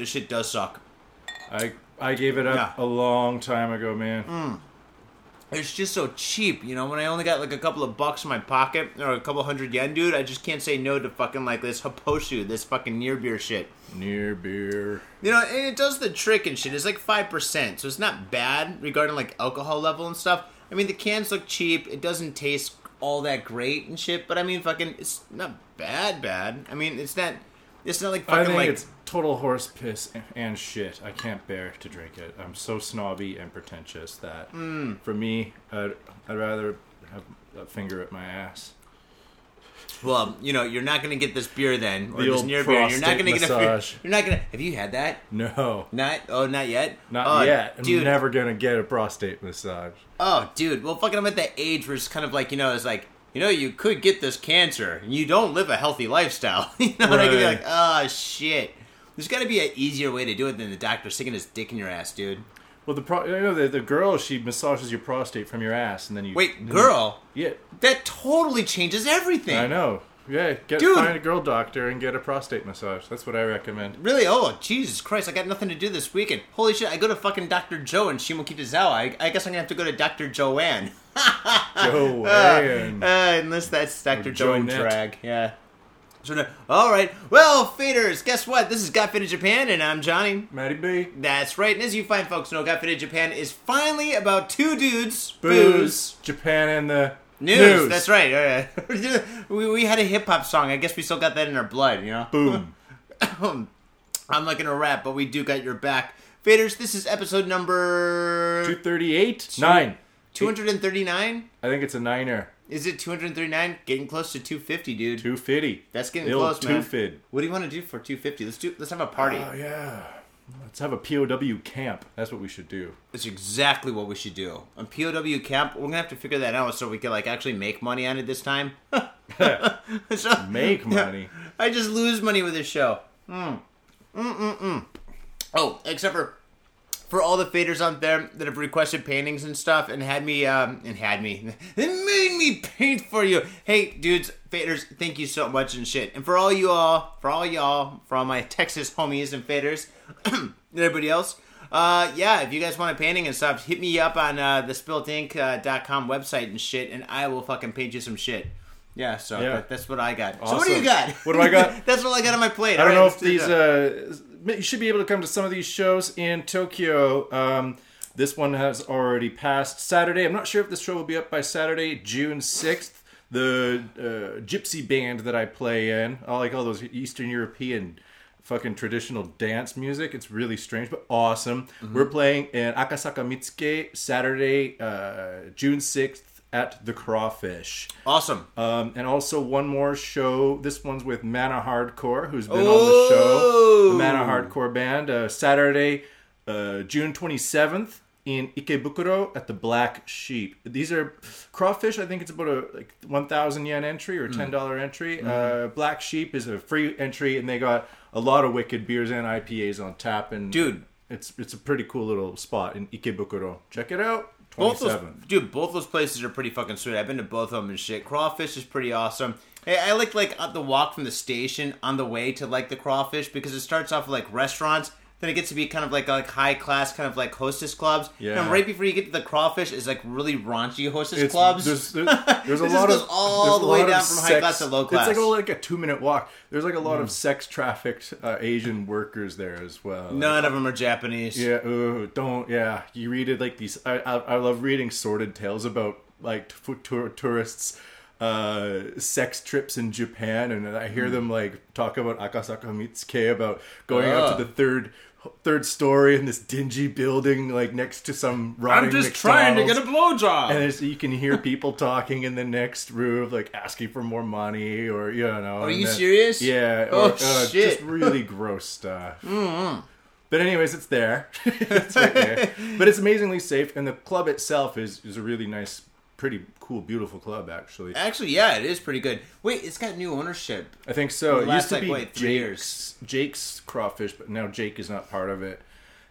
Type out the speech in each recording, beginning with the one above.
This shit does suck. I I gave it up Yeah. a long time ago, man. Mm. It's just so cheap, you know. When I only got like a couple of bucks in my pocket or a couple hundred yen, dude, I just can't say no to fucking like this Happoshu, this fucking near beer shit. Near beer. You know, and it does the trick and shit. It's like five percent, so it's not bad regarding like alcohol level and stuff. I mean, the cans look cheap. It doesn't taste all that great and shit, but I mean, fucking, it's not bad, bad. I mean, it's not. It's not like I think like. it's total horse piss and shit. I can't bear to drink it. I'm so snobby and pretentious that Hmm. for me, I'd, I'd rather have a finger at my ass. Well, you know, you're not gonna get this beer then, or The this near beer. You're not gonna get a beer. massage. You're not gonna. Have you had that? No, Not. Oh, not yet. not oh, yet. I'm never gonna get a prostate massage. Oh, dude. Well, fucking, I'm at that age where it's kind of like you know, it's like you know, you could get this cancer, and you don't live a healthy lifestyle. you know, and I could be like, oh shit. There's got to be an easier way to do it than the doctor sticking his dick in your ass, dude. Well, the pro- you know the, the girl she massages your prostate from your ass, and then you Wait, girl, Yeah, that totally changes everything. I know. Yeah, get Dude. find a girl doctor and get a prostate massage. That's what I recommend. Really? Oh, Jesus Christ! I got nothing to do this weekend. Holy shit! I go to fucking Dr. Joe and Shimokitazawa. I, I guess I'm gonna have to go to Dr. Joanne. Joanne. Uh, unless that's Dr. Or Joanne Joanette. Drag. Yeah. So, no- all right. Well, faders, guess what? This is Got Faded Japan, and I'm Johnny. Matty B. That's right. And as you find, folks know, Got Faded Japan is finally about two dudes, Booze. Japan and the news. That's right. All right. we, we had a hip hop song. I guess we still got that in our blood, you know? Boom. I'm not gonna rap, but we do got your back. Faders, this is episode number 238? Nine. 239. I think it's a niner. Is it 239? Getting close to 250, dude. 250. That's getting close, man. two-fid. What do you want to do for 250? Let's do. Let's have a party. Oh, yeah. Let's have a POW camp. That's what we should do. That's exactly what we should do. A POW camp, we're gonna have to figure that out so we can like actually make money on it this time. So- Make money. I just lose money with this show. Mm. Mm-mm-mm. Oh, except for for all the faders out there that have requested paintings and stuff and had me um and had me it made me paint for you. Hey, dudes, faders, thank you so much and shit. And for all you all, for all y'all, for all my Texas homies and faders, and everybody else. Uh, yeah, if you guys want a painting and stuff, hit me up on uh, the spiltink.com website and shit, and I will fucking paint you some shit. Yeah, so Yeah. that- that's what I got. So what do you got? What do I got? that's what I got on my plate. I don't All know if these. Uh, you should be able to come to some of these shows in Tokyo. Um, this one has already passed Saturday. I'm not sure if this show will be up by Saturday, June 6th. The uh, gypsy band that I play in, I like all those Eastern European fucking traditional dance music. It's really strange but awesome. Mm-hmm. We're playing in Akasaka Mitsuke Saturday, uh, June 6th at the Crawfish. awesome. Um, and also one more show. This one's with Mana Hardcore, who's been on the Oh! show. The Mana Hardcore band. Uh, Saturday, uh, June 27th in Ikebukuro at the Black Sheep. These are crawfish. I think it's about a like 1,000 yen entry or $10 Mm. entry. Mm-hmm. Uh, Black Sheep is a free entry, and they got a lot of wicked beers and IPAs on tap. And Dude. it's it's a pretty cool little spot in Ikebukuro. Check it out. Both those, dude, both those places are pretty fucking sweet. I've been to both of them and shit. Crawfish is pretty awesome. Hey, I like like uh, the walk from the station on the way to like the crawfish because it starts off with, like restaurants, then it gets to be kind of like like high class kind of like hostess clubs. Yeah. And right before you get to the crawfish is like really raunchy hostess It's- clubs. There's, there's, there's a lot of all the way down from high class to low class. It's like a, like a two minute walk. There's like a lot of sex trafficked uh, Asian workers there as well. None of them are Japanese. Yeah. Ooh, don't. Yeah. You read it like these. I, I I love reading sordid tales about like t- tour, tourists. Uh, sex trips in Japan, and I hear them like talk about Akasaka Mitsuke about going up Ugh. to the third third story in this dingy building, like next to some rotting. I'm just trying to get a McDonald's. blowjob. And there's, you can hear people talking in the next room, like asking for more money, or you know. Are you then- serious? Yeah. Oh, or, uh, shit. Just really gross stuff. Mm-hmm. But anyways, it's there. it's right there. But it's amazingly safe, and the club itself is is a really nice, pretty cool, beautiful club. Actually, Actually, yeah, it is pretty good. Wait, it's got new ownership. I think so. It used to like, be wait, three Jake's Jake's crawfish, but now Jake is not part of it.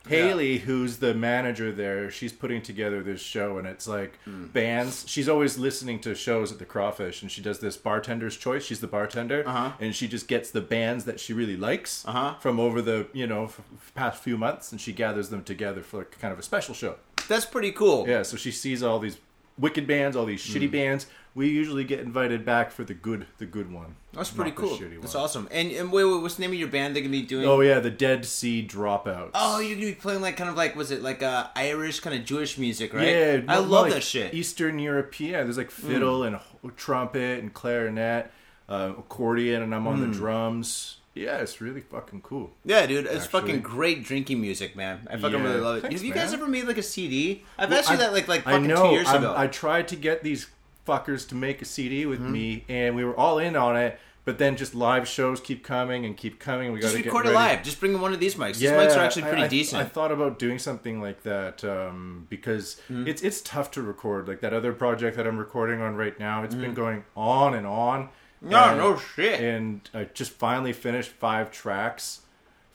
Haley, who's the manager there, she's putting together this show, and it's like bands. She's always listening to shows at the Crawfish, and she does this bartender's choice. She's the bartender, Uh-huh. and she just gets the bands that she really likes Uh-huh. from over the you know f- past few months, and she gathers them together for like kind of a special show. That's pretty cool. Yeah, so she sees all these wicked bands, all these Mm. shitty bands. We usually get invited back for the good, the good one. That's pretty cool. That's awesome. And, and wait, wait, what's the name of your band they're gonna be doing? Oh yeah, the Dead Sea Dropouts. Oh, you're gonna be playing like kind of like was it like uh, Irish kind of Jewish music, right? Yeah, I love like that shit. Mm. Eastern European. There's like fiddle and trumpet and clarinet, uh, accordion, and I'm on Mm. the drums. Yeah, it's really fucking cool. Yeah, dude, it's Actually. fucking great drinking music, man. I fucking Yeah. really love it. Thanks, Have you guys man. ever made like a CD? I've Well, asked you I- that like like I fucking know. two years I'm- ago. I tried to get these fuckers to make a CD with Mm-hmm. me, and we were all in on it. But then just live shows keep coming and keep coming. We got to get record it live. Just bring one of these mics. These mics are actually I- pretty I, decent. I thought about doing something like that um, because Mm-hmm. it's it's tough to record. Like that other project that I'm recording on right now, it's Mm-hmm. been going on and on. No, And- no shit. And I just finally finished five tracks.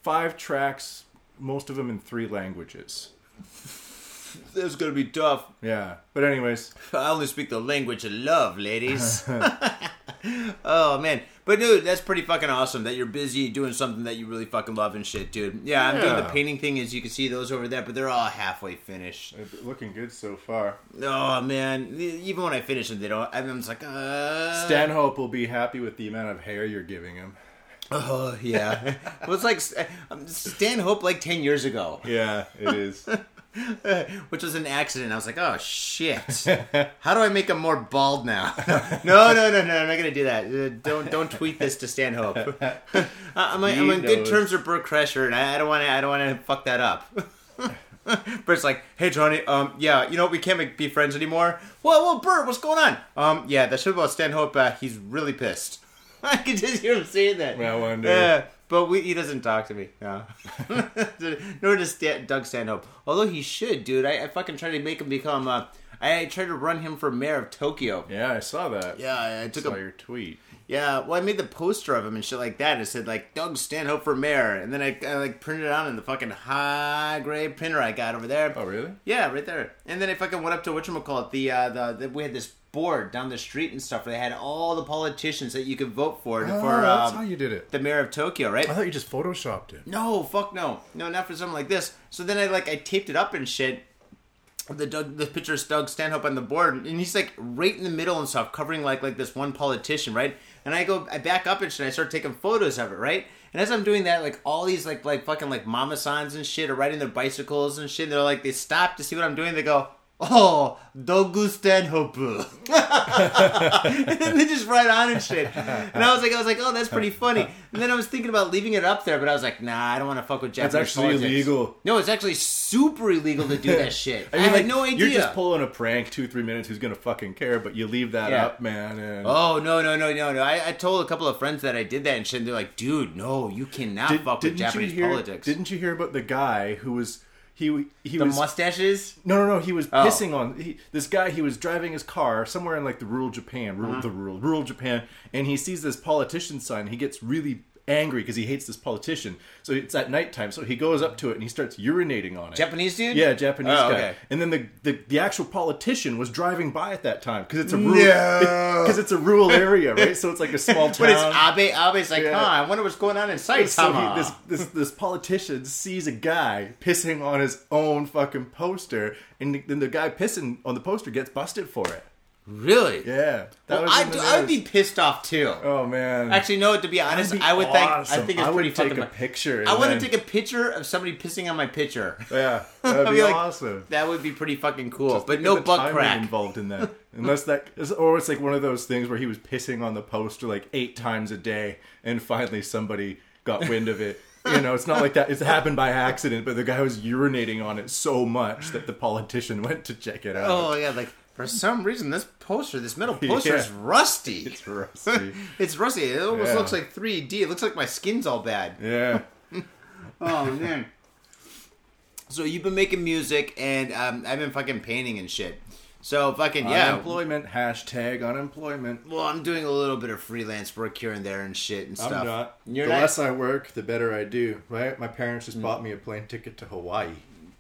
Five tracks, most of them in three languages. This is gonna be tough. Yeah, but anyways, I only speak the language of love, ladies. oh man, but dude, that's pretty fucking awesome that you're busy doing something that you really fucking love and shit, dude. Yeah, I'm doing the painting thing, as you can see those over there, but they're all halfway finished. it's looking good so far. Oh man, even when I finish them, they don't. I'm just like, uh, Stanhope will be happy with the amount of hair you're giving him. Oh yeah, it was like um, Stanhope like ten years ago, Yeah, it is. which was an accident. I was like, oh shit, how do I make him more bald now? no, no, no, no, I'm not gonna do that. Uh, don't don't tweet this to Stanhope. I- I'm, I'm on good terms with Bert Kreischer, and I don't want to I don't want to fuck that up. Bert's like, hey Johnny, um, yeah, you know we can't make, be friends anymore. Well, well, Bert, what's going on? Um, yeah, that shit about Stanhope, uh, he's really pissed. I can just hear him saying that. I wonder. Yeah, but we, he doesn't talk to me. No. Nor does Stan, Doug Stanhope. Although he should, dude. I, I fucking tried to make him become. Uh, I tried to run him for mayor of Tokyo. Yeah, I saw that. Yeah, I, I took saw a your tweet. yeah, well, I made the poster of him and shit like that. It said like Doug Stanhope for mayor, and then I, I like printed it out in the fucking high grade printer I got over there. Oh, really? Yeah, right there. And then I fucking went up to whatchamacallit, the uh the, the we had this board down the street and stuff. Where they had all the politicians that you could vote for Oh, for that's um, how you did it. the mayor of Tokyo, right? I thought you just photoshopped it. No, fuck no, no, not for something like this. So then I like I taped it up and shit. The Doug, the picture of Doug Stanhope on the board, and he's like right in the middle and stuff, covering like like this one politician, right? And I go, I back up and shit. I start taking photos of it, right? And as I'm doing that, like all these like like fucking like mama signs and shit are riding their bicycles and shit. And They're like they stop to see what I'm doing. They go, "Oh, Doug Stanhope," and then they just ride on and shit. And I was like, I was like, "Oh, that's pretty funny." And then I was thinking about leaving it up there, but I was like, "Nah, I don't want to fuck with Japanese That's actually politics." illegal. No, it's actually super illegal to do that shit. I, I had like, no idea. You're just pulling a prank, two, three minutes. Who's gonna fucking care? But you leave that Yeah. up, man. And Oh no no no no no! I, I told a couple of friends that I did that and shit. And they're like, "Dude, no, you cannot Did, fuck with Japanese hear? politics." Didn't you hear about the guy who was he he the was mustaches? no no no he was Oh. pissing on he, this guy. He was driving his car somewhere in like the rural Japan, rural, Uh-huh. the rural rural Japan, and he sees this politician sign. He gets really angry because he hates this politician. So it's at nighttime. So he goes up to it and he starts urinating on it. Japanese dude? Yeah, Japanese Oh, guy. okay. And then the, the the actual politician was driving by at that time because it's a rural No. because it's a rural area, right? So it's like a small town. But it's Abe. Abe's like, Yeah. huh? I wonder what's going on in Saitama. so he, this this this politician sees a guy pissing on his own fucking poster, and then the guy pissing on the poster gets busted for it. Really? Yeah, that Well, I, the I would be pissed off too. Oh man, Actually, no. To be honest, be I would think I awesome. think it's I would pretty take fucking. a picture. I want to take a picture of somebody pissing on my picture. Yeah, that'd be, be like, awesome. That would be pretty fucking cool. Just but no butt crack. involved in that. Unless that, or it's like one of those things where he was pissing on the poster like eight times a day, and finally somebody got wind of it. You know, it's not like that. It's happened by accident, but the guy was urinating on it so much that the politician went to check it out. Oh yeah, like for some reason this poster, this metal poster Yeah. is rusty. It's rusty. It's rusty. It almost Yeah. looks like 3D. It looks like my skin's all bad. yeah. Oh man. So you've been making music, and um, I've been fucking painting and shit. So fucking yeah. Unemployment. Hashtag unemployment. Well, I'm doing a little bit of freelance work here and there and shit and stuff. I'm not. You're the not. less I work, the better I do. Right? My parents just bought me a plane ticket to Hawaii.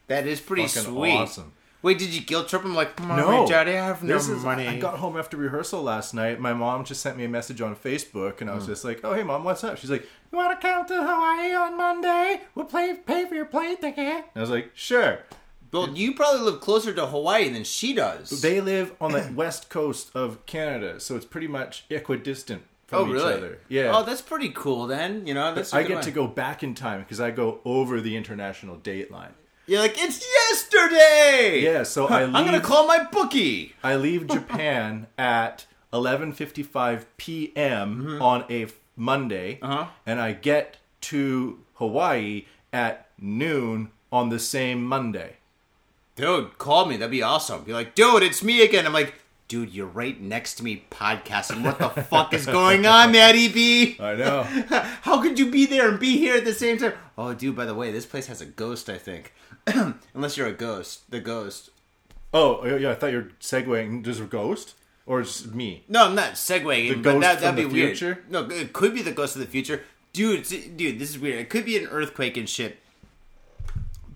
that is pretty Fucking sweet. awesome. Wait, did you guilt trip him like, No, no, Daddy, I have no is- money. I got home after rehearsal last night. My mom just sent me a message on Facebook, and I was hmm. just like, "Oh, hey, mom, what's up?" She's like, "You want to come to Hawaii on Monday? We'll play, pay for your plane ticket." And I was like, "Sure." well, you probably live closer to Hawaii than she does. They live on the west coast of Canada, so it's pretty much equidistant from oh, each really? other. Yeah. Oh, that's pretty cool then. You know, I get one. to go back in time because I go over the international date line. You're like, it's yesterday. Yeah, so I I'm gonna call my bookie. I leave Japan at 11:55 p.m. on a Monday, Mm-hmm. Uh-huh. and I get to Hawaii at noon on the same Monday. Dude, call me. That'd be awesome. Be like, dude, it's me again. I'm like, dude, you're right next to me podcasting. What the fuck is going on, Matty B? I know. How could you be there and be here at the same time? Oh, dude, by the way, this place has a ghost, I think. Unless you're a ghost. The ghost. oh, yeah, I thought you were segueing. There's a ghost, or just me? No, I'm not segueing, The but ghost that, that'd be weird. future? No, it could be the ghost of the future. Dude, dude, this is weird. It could be an earthquake and shit.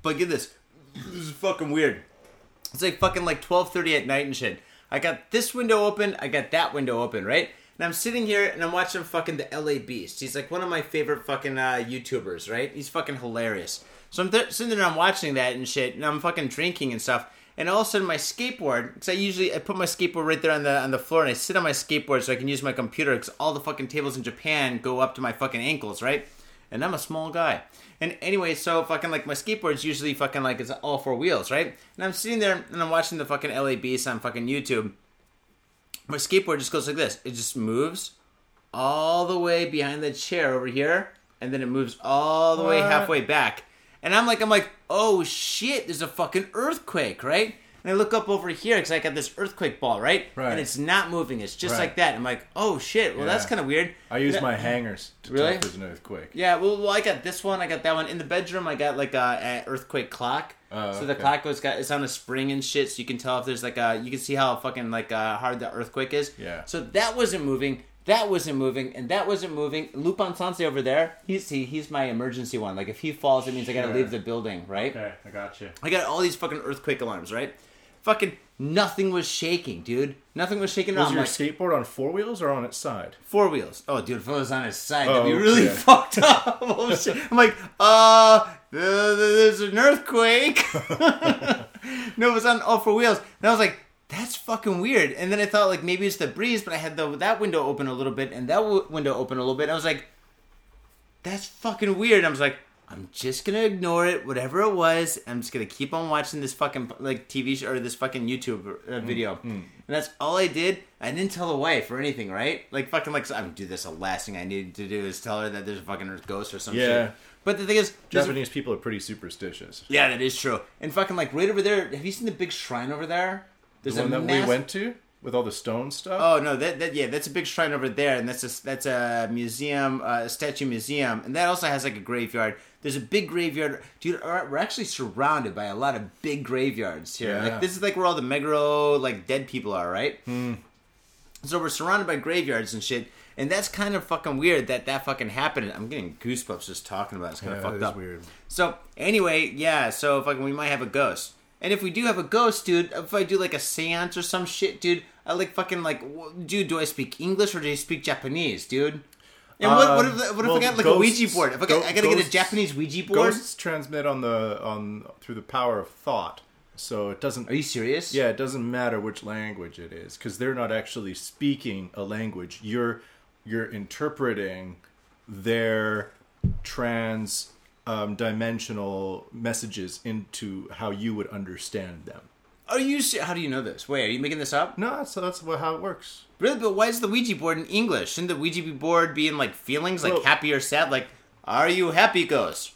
But get this. This is fucking weird. It's like fucking like 12:30 at night and shit. I got this window open, I got that window open, right? And I'm sitting here and I'm watching fucking the LA Beast. He's like one of my favorite fucking uh, YouTubers, right? He's fucking hilarious. So I'm th- sitting there, I'm watching that and shit, and I'm fucking drinking and stuff. And all of a sudden, my skateboard, because I usually I put my skateboard right there on the on the floor, and I sit on my skateboard so I can use my computer, because all the fucking tables in Japan go up to my fucking ankles, right? And I'm a small guy. And anyway, so fucking like my skateboard's usually fucking like it's all four wheels, right? And I'm sitting there and I'm watching the fucking LA Beast on fucking YouTube. My skateboard just goes like this. It just moves all the way behind the chair over here, and then it moves all the way halfway back. And I'm like, I'm like, oh shit, there's a fucking earthquake, right? And I look up over here because I got this earthquake ball, right? Right. And it's not moving. It's just Right. like that. I'm like, oh shit. Well, that's kind of weird. I use my hangers to Really? tell if there's an earthquake. yeah, well, well, I got this one. I got that one in the bedroom. I got like a, a earthquake clock. Oh, so the okay. clock was got it's on a spring and shit, so you can tell if there's like a you can see how fucking like uh, hard the earthquake is. Yeah. So that wasn't moving. That wasn't moving, and that wasn't moving. Lupin Sansei over there, he's he, he's my emergency one. Like if he falls, it means I gotta leave the building, right? Okay, I got you. I got all these fucking earthquake alarms, right? Fucking nothing was shaking, dude. Nothing was shaking. Was your like, skateboard on four wheels or on its side? Four wheels. Oh, dude, if it was on his side, Oh, that'd be really okay. fucked up. Oh, shit. I'm like, uh, th- th- there's an earthquake. no, it was on all four wheels. And I was like, that's fucking weird. And then I thought, like, maybe it's the breeze, but I had the that window open a little bit and that w- window open a little bit. And I was like, that's fucking weird. And I was like, I'm just gonna ignore it, whatever it was. I'm just gonna keep on watching this fucking like TV show or this fucking YouTube uh, video, and that's all I did. I didn't tell the wife or anything, right? Like fucking like I would do this. The last thing I needed to do is tell her that there's a fucking ghost or some Yeah. shit. But the thing is, Japanese people are pretty superstitious. yeah, that is true. And fucking like right over there, have you seen the big shrine over there? There's The one that mass- we went to with all the stone stuff. Oh no, that, that yeah, that's a big shrine over there, and that's a that's a museum, uh, a statue museum, and that also has like a graveyard. There's a big graveyard, dude. We're actually surrounded by a lot of big graveyards here. Yeah. Like this is like where all the Meguro like dead people are, right? Hmm. So we're surrounded by graveyards and shit, and that's kind of fucking weird that that fucking happened. I'm getting goosebumps just talking about it. It's kind Yeah, of fucked up. weird. So anyway, yeah. So fucking, we might have a ghost. And if we do have a ghost, dude, if I do like a seance or some shit, dude, I like fucking like, dude, do I speak English or do I speak Japanese, dude? And what, what if what if I um, well, got like a Ouija board? If I, got, go- I gotta get a Japanese Ouija board? Ghosts transmit on the on through the power of thought, so it doesn't. Are you serious? Yeah, it doesn't matter which language it is because they're not actually speaking a language. You're you're interpreting their trans um, dimensional messages into how you would understand them. Are you? How do you know this? Wait, are you making this up? No, that's that's how it works. Really? But why is the Ouija board in English? Shouldn't the Ouija board be in like feelings, like Well- happy or sad? Like, are you happy, ghost?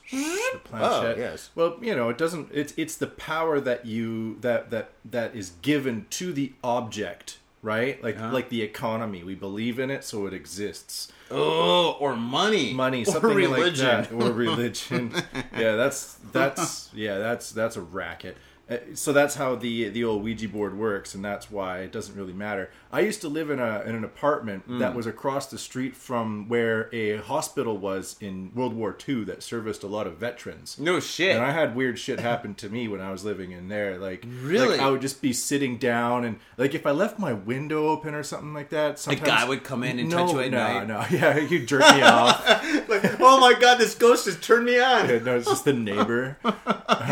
planchette. Oh, yes. Well, you know, it doesn't. It's it's the power that you that that that is given to the object, right? Like Uh-huh. like the economy. We believe in it, so it exists. Oh, or money, Money, or something religion. like that, or religion. yeah, that's that's yeah, that's that's a racket. Uh, So that's how the the old Ouija board works, and that's why it doesn't really matter. I used to live in a in an apartment Mm. that was across the street from where a hospital was in World War II that serviced a lot of veterans. No shit. And I had weird shit happen to me when I was living in there. Like, Really? like I would just be sitting down, and like if I left my window open or something like that, sometimes guy would come in and no, touch you at no, night? No, yeah, he'd jerk me off. like, oh my god, this ghost has turned me on. Yeah, no, it's just the neighbor,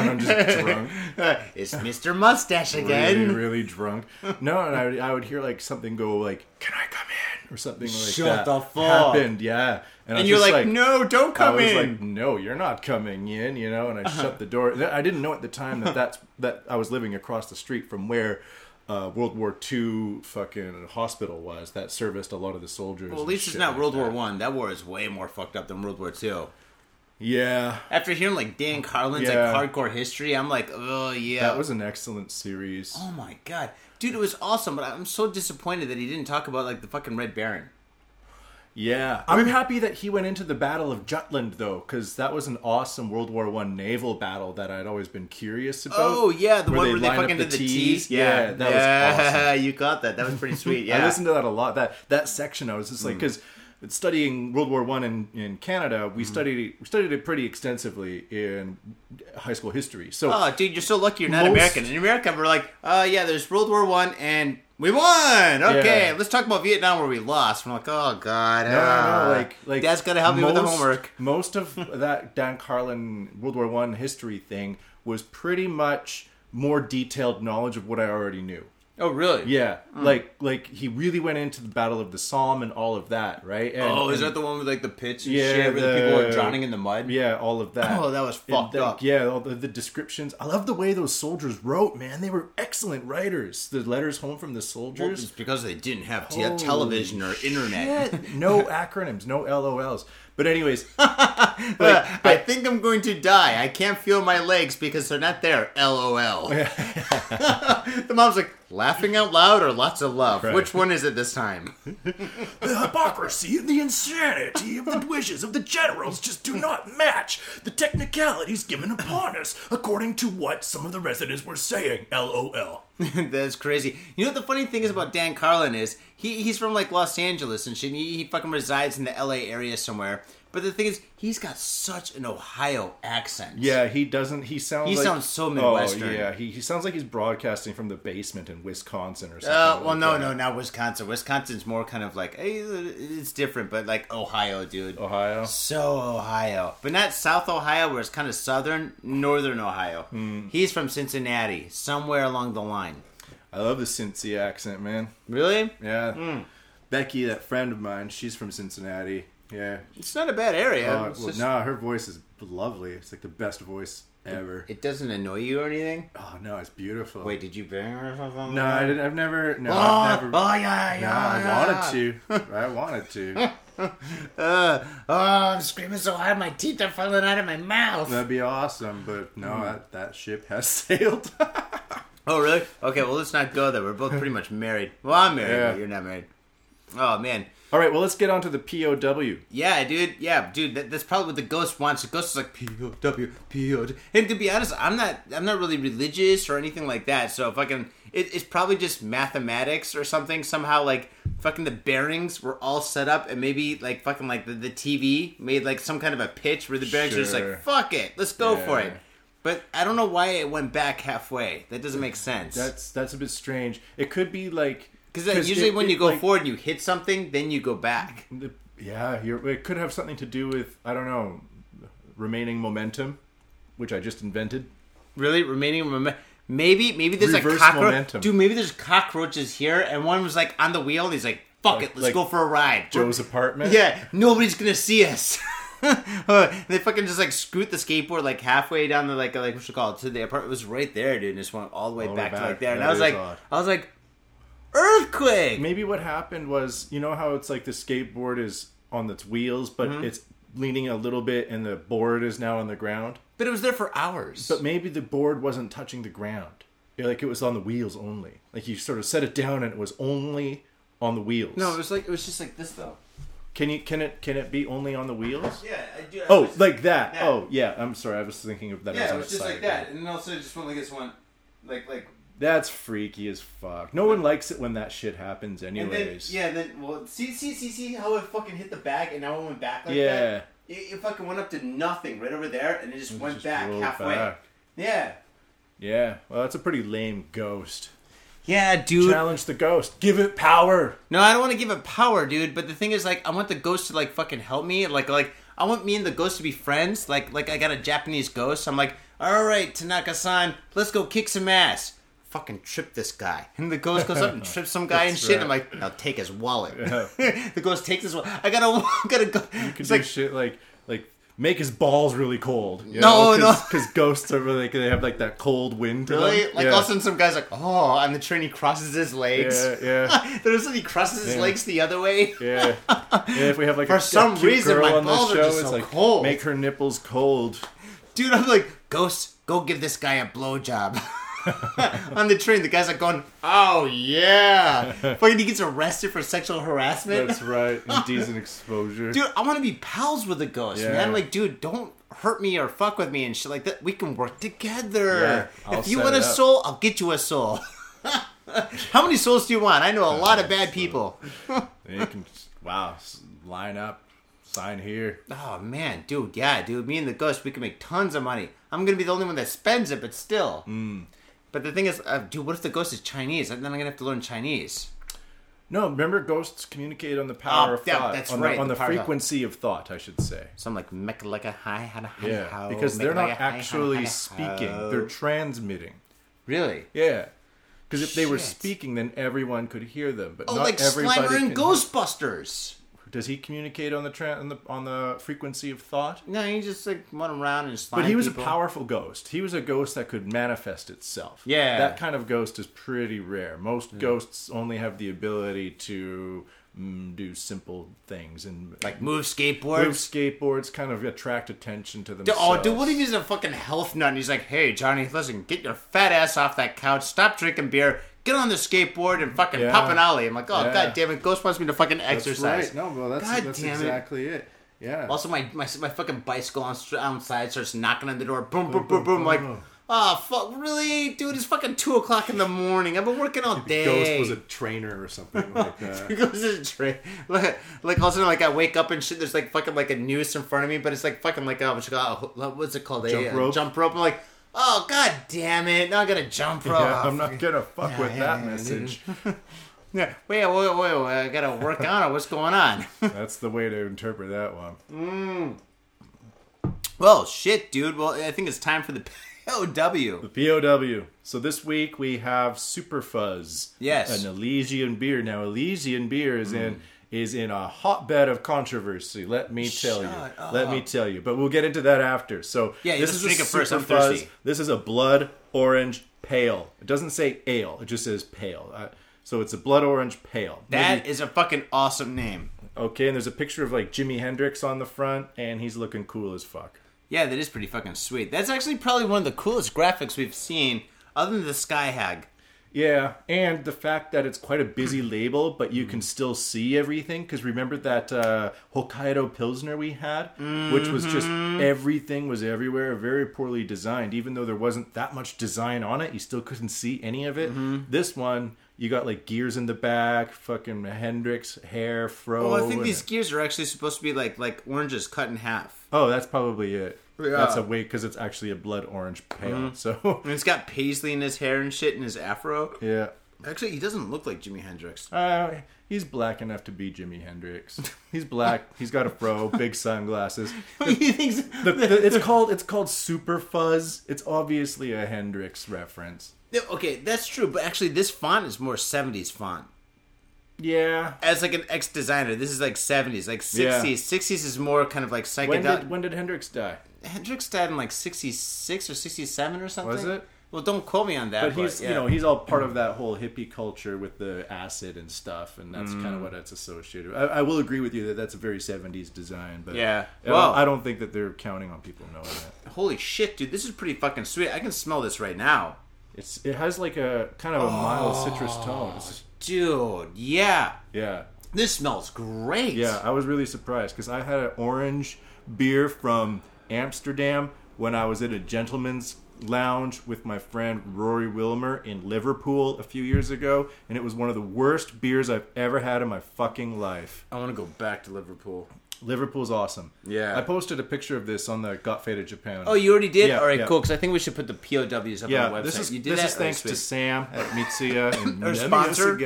I'm just drunk, it's Mr. Mustache again. really really drunk. No, and I would, I would hear like something go like, "Can I come in?" or something like Shut that. the fuck. Happened, yeah. I And you're just like, no, don't I come was in. like, no, you're not coming in, you know, and I shut the door. I didn't know at the time that that's that I was living across the street from where uh, World War II fucking hospital was that serviced a lot of the soldiers. well, at and least it's shit not like World War that. One. That war is way more fucked up than World War Two. Yeah, After hearing like Dan Carlin's Yeah. like hardcore history, I'm like, oh yeah. that was an excellent series. oh my god, dude, it was awesome. But I'm so disappointed that he didn't talk about like the fucking Red Baron. Yeah, I'm happy that he went into the Battle of Jutland though, because that was an awesome World War One naval battle that I'd always been curious about. Oh yeah, the where one they where they fucking the did the T's. T's. Yeah, that was yeah, awesome. you got that. That was pretty sweet. Yeah, I listened to that a lot. That that section, I was just like, Mm. Studying World War One in, in Canada, we studied we studied it pretty extensively in high school history. So Oh, dude, you're so lucky you're not Most- American. In America, we're like, uh, yeah, there's World War One, and we won. Okay, Yeah. let's talk about Vietnam where we lost. I'm like, oh god, no, no, ah. no, like like Dad's gotta help me with the homework. Most of that Dan Carlin World War One history thing was pretty much more detailed knowledge of what I already knew. Oh, really? Yeah, Mm. like like he really went into the Battle of the Somme and all of that, right? And, Oh, is and- that the one with like the pits and Yeah, shit where the, people are drowning in the mud? Yeah, all of that. Oh, that was fucked the- up. Yeah, all the, the descriptions. I love the way those soldiers wrote, man. They were excellent writers. The letters home from the Well, soldiers. it's because they didn't have Holy television or internet. No acronyms, no LOLs. But anyways, But I think I'm going to die. I can't feel my legs because they're not there. LOL. the mom's like, laughing out loud or lots of love? Right. Which one is it this time? the hypocrisy and the insanity of the wishes of the generals just do not match the technicalities given upon us, according to what some of the residents were saying. LOL. That's crazy. You know what the funny thing is about Dan Carlin is he he's from like Los Angeles and shit. He, he fucking resides in the L.A. area somewhere. But the thing is, he's got such an Ohio accent. Yeah, he doesn't. He sounds. He like, sounds so Midwestern. Oh, yeah, he, he sounds like he's broadcasting from the basement in Wisconsin or something. Uh, well, like no, that. no, not Wisconsin. Wisconsin's more kind of like hey, it's different, but like Ohio, dude. Ohio. So Ohio, but not South Ohio, where it's kind of southern, northern Ohio. Hmm. He's from Cincinnati, somewhere along the line. I love the Cincy accent, man. Really? Yeah. Hmm. Becky, that friend of mine, she's from Cincinnati. Yeah. It's not a bad area. Uh, well, just- no, her voice is lovely. It's like the best voice ever. It doesn't annoy you or anything. Oh no, it's beautiful. Wait, did you bang her or something? No, I didn't. I've never. No, Oh, I've never. oh yeah, no, yeah. I wanted to. I wanted to. Uh, oh, I'm screaming so hard, my teeth are falling out of my mouth. That'd be awesome, but no, Hmm. that, that ship has sailed. Oh, really? Okay, well, let's not go there. We're both pretty much married. Well, I'm married, Yeah. but you're not married. Oh man, All right, well, let's get on to the POW. yeah, dude, yeah, dude. That, that's probably what the ghost wants. The ghost is like P O W P O. And to be honest, I'm not, I'm not really religious or anything like that. So if I can, it, it's probably just mathematics or something. Somehow, like fucking the bearings were all set up, and maybe like fucking like the, the TV made like some kind of a pitch where the bearings are just like fuck it, let's go for it. But I don't know why it went back halfway. That doesn't make sense. That's that's a bit strange. It could be like Because usually it- when it, you go like, forward and you hit something, then you go back. yeah, you're, it could have something to do with I don't know, remaining momentum, which I just invented. Really, remaining mom- maybe maybe there's Reverse a cockroach. momentum. Dude, maybe there's cockroaches here, and one was like on the wheel, and he's like, "Fuck Like- it, let's like go for a ride." Joe's apartment. yeah, nobody's gonna see us. Uh, they fucking just like scoot the skateboard like halfway down the like like what you call it to the apartment. It was right there, dude. And just went all the way All way back, to like there, and That I was like, odd. I was like, earthquake. Maybe what happened was, you know how it's like the skateboard is on its wheels, but Mm-hmm. it's leaning a little bit, and the board is now on the ground. But it was there for hours. But maybe the board wasn't touching the ground. Like it was on the wheels only. Like you sort of set it down, and it was only on the wheels. no, it was like it was just like this though. Can you can it can it be only on the wheels? Yeah, I do. I Oh, was- like that. Yeah. Oh, yeah. I'm sorry. I was thinking of that. Yeah, on it was just like that, and then also just went like this one. like like. That's freaky as fuck. No one likes it when that shit happens, And then anyways. yeah, then well, see see see see how it fucking hit the bag and now it went back like Yeah. that. It, it fucking went up to nothing right over there and it just went Just back halfway. back. Yeah. Yeah. Well, that's a pretty lame ghost. Yeah, dude. Challenge the ghost. Give it power. No, I don't want to give it power, dude. But the thing is, like, I want the ghost to like fucking help me. Like, like I want me and the ghost to be friends. Like, like I got a Japanese ghost. I'm like, all right, Tanaka-san, let's go kick some ass. Fucking trip this guy, and the ghost goes up and trips some guy and shit. right. I'm like, now take his wallet. Yeah. the ghost takes his wallet. I gotta, gotta go. You can It's do like, shit like like make his balls really cold. You No, know? no. Because ghosts are really they have like that cold wind to really? them. Like yeah. all of a sudden, some guy's like, oh, on the train he crosses his legs. Yeah, yeah. There's he crosses his Yeah. legs the other way. Yeah. yeah, if we have like For a, some a reason, girl my balls are show, just it's so like cold. make her nipples cold. Dude, I'm like, Ghost, go give this guy a blowjob. On the train, the guy's like going, "Oh yeah!" Fucking, he gets arrested for sexual harassment. That's right. Indecent exposure. dude, I want to be pals with the ghost, Yeah. man. Like, dude, don't hurt me or fuck with me and shit like that. We can work together. Yeah, if you want a soul, I'll get you a soul. How many souls do you want? I know a lot of bad people. You can wow, line up, sign here. Oh man, dude, yeah, dude. Me and the ghost, we can make tons of money. I'm gonna be the only one that spends it, but still. Mm. But the thing is, uh, dude, what if the ghost is Chinese? And then I'm gonna have to learn Chinese. No, remember ghosts communicate on the power Oh, of yeah, thought. that's on right, The, on the the, power of thought. frequency of thought, I should say. So I'm like mecca like a hi hana hi Yeah, how, because they're not a hi, actually speaking; they're transmitting. really. Yeah, because if they were Shit. speaking, then everyone could hear them. But Oh, not like everybody Slimer and can- Ghostbusters. Does he communicate on the tra- on the on the frequency of thought? No, he just like run around and But he was people. a powerful ghost. He was a ghost that could manifest itself. Yeah. That kind of ghost is pretty rare. Most ghosts only have the ability to mm, do simple things and like move skateboards. move skateboards, kind of attract attention to themselves. oh, dude, what if he's a fucking health nut and he's like, hey, Johnny, listen, get your fat ass off that couch, stop drinking beer, get on the skateboard and fucking Yeah. pop an ollie. I'm like, oh, Yeah. god damn it, Ghost wants me to fucking That's exercise. right. No, well, that's, God that's damn exactly it. Yeah. Also, my, my my fucking bicycle on outside starts knocking on the door. Boom, boom, boom, boom. Like, boom. oh fuck, really, dude? It's fucking two o'clock in the morning. I've been working all day. Ghost was a trainer or something like that. He goes to the train. Like, like all of a sudden, like I wake up and shit. There's like fucking like a noose in front of me, but it's like fucking like a what you call- what's it called? Jump a, uh, rope? Jump rope. I'm like, oh god damn it! Now I got to jump rope. Yeah, I'm not gonna fuck Yeah, with yeah, that yeah, message. Yeah, wait, wait, wait, wait. I gotta work on it. What's going on? That's the way to interpret that one. Mm. well, shit, dude. Well, I think it's time for the POW. The POW. So this week we have Super Fuzz. Yes. An Elysian beer. Now Elysian beer is in mm. Is in a hotbed of controversy. Let me tell Shut you. Let me tell you. But we'll get into that after. So Yeah, this is a it first. Super I'm Fuzz. thirsty. This is a blood orange pale. It doesn't say ale. It just says pale. Uh, so it's a blood orange pale. That Maybe- is a fucking awesome name. okay. And there's a picture of like Jimi Hendrix on the front, and he's looking cool as fuck. Yeah, that is pretty fucking sweet. That's actually probably one of the coolest graphics we've seen, other than the Sky Hag. Yeah, and the fact that it's quite a busy label, but you can still see everything. Because remember that uh, Hokkaido Pilsner we had, which was just Mm-hmm. everything was everywhere, very poorly designed. Even though there wasn't that much design on it, you still couldn't see any of it. Mm-hmm. This one, you got like gears in the back, fucking Hendrix hair, fro. Oh, I think these gears are actually supposed to be like like oranges cut in half. Oh, that's probably it. Yeah. Mm-hmm. That's a way because it's actually a blood orange pale. So And it's got paisley in his hair and shit in his afro. yeah. Actually, he doesn't look like Jimi Hendrix. Uh, he's black enough to be Jimi Hendrix. He's black. he's got a fro, big sunglasses. he thinks The, the, it's called it's called Super Fuzz. It's obviously a Hendrix reference. okay, that's true, but actually, this font is more '70s font. Yeah. As like an ex designer, this is like '70s, like '60s. Yeah. '60s is more kind of like When psychedelic. did when did Hendrix die? Hendrix died in like '66 or '67 or something. Was it? Well, don't quote me on that. But he's yeah. you know he's all part of that whole hippie culture with the acid and stuff, and that's kind of mm. what it's associated. with. I, I will agree with you that that's a very '70s design, but Yeah. I don't- Well- I don't think that they're counting on people knowing that. holy shit, dude, this is pretty fucking sweet. I can smell this right now. It's it has like a kind of a mild citrus tone. It's- Dude, yeah. yeah. This smells great. Yeah, I was really surprised because I had an orange beer from Amsterdam when I was at a gentleman's lounge with my friend Rory Wilmer in Liverpool a few years ago, and it was one of the worst beers I've ever had in my fucking life. I want to go back to Liverpool. Liverpool's awesome. Yeah. I posted a picture of this on the Got Faded Japan. Oh, you already did? Yeah, All right, yeah. cool. Because I think we should put the POWs up yeah, on the website. this is you did this that? is oh, thanks Oh, to. Sam at Mitsuya in Our sponsor.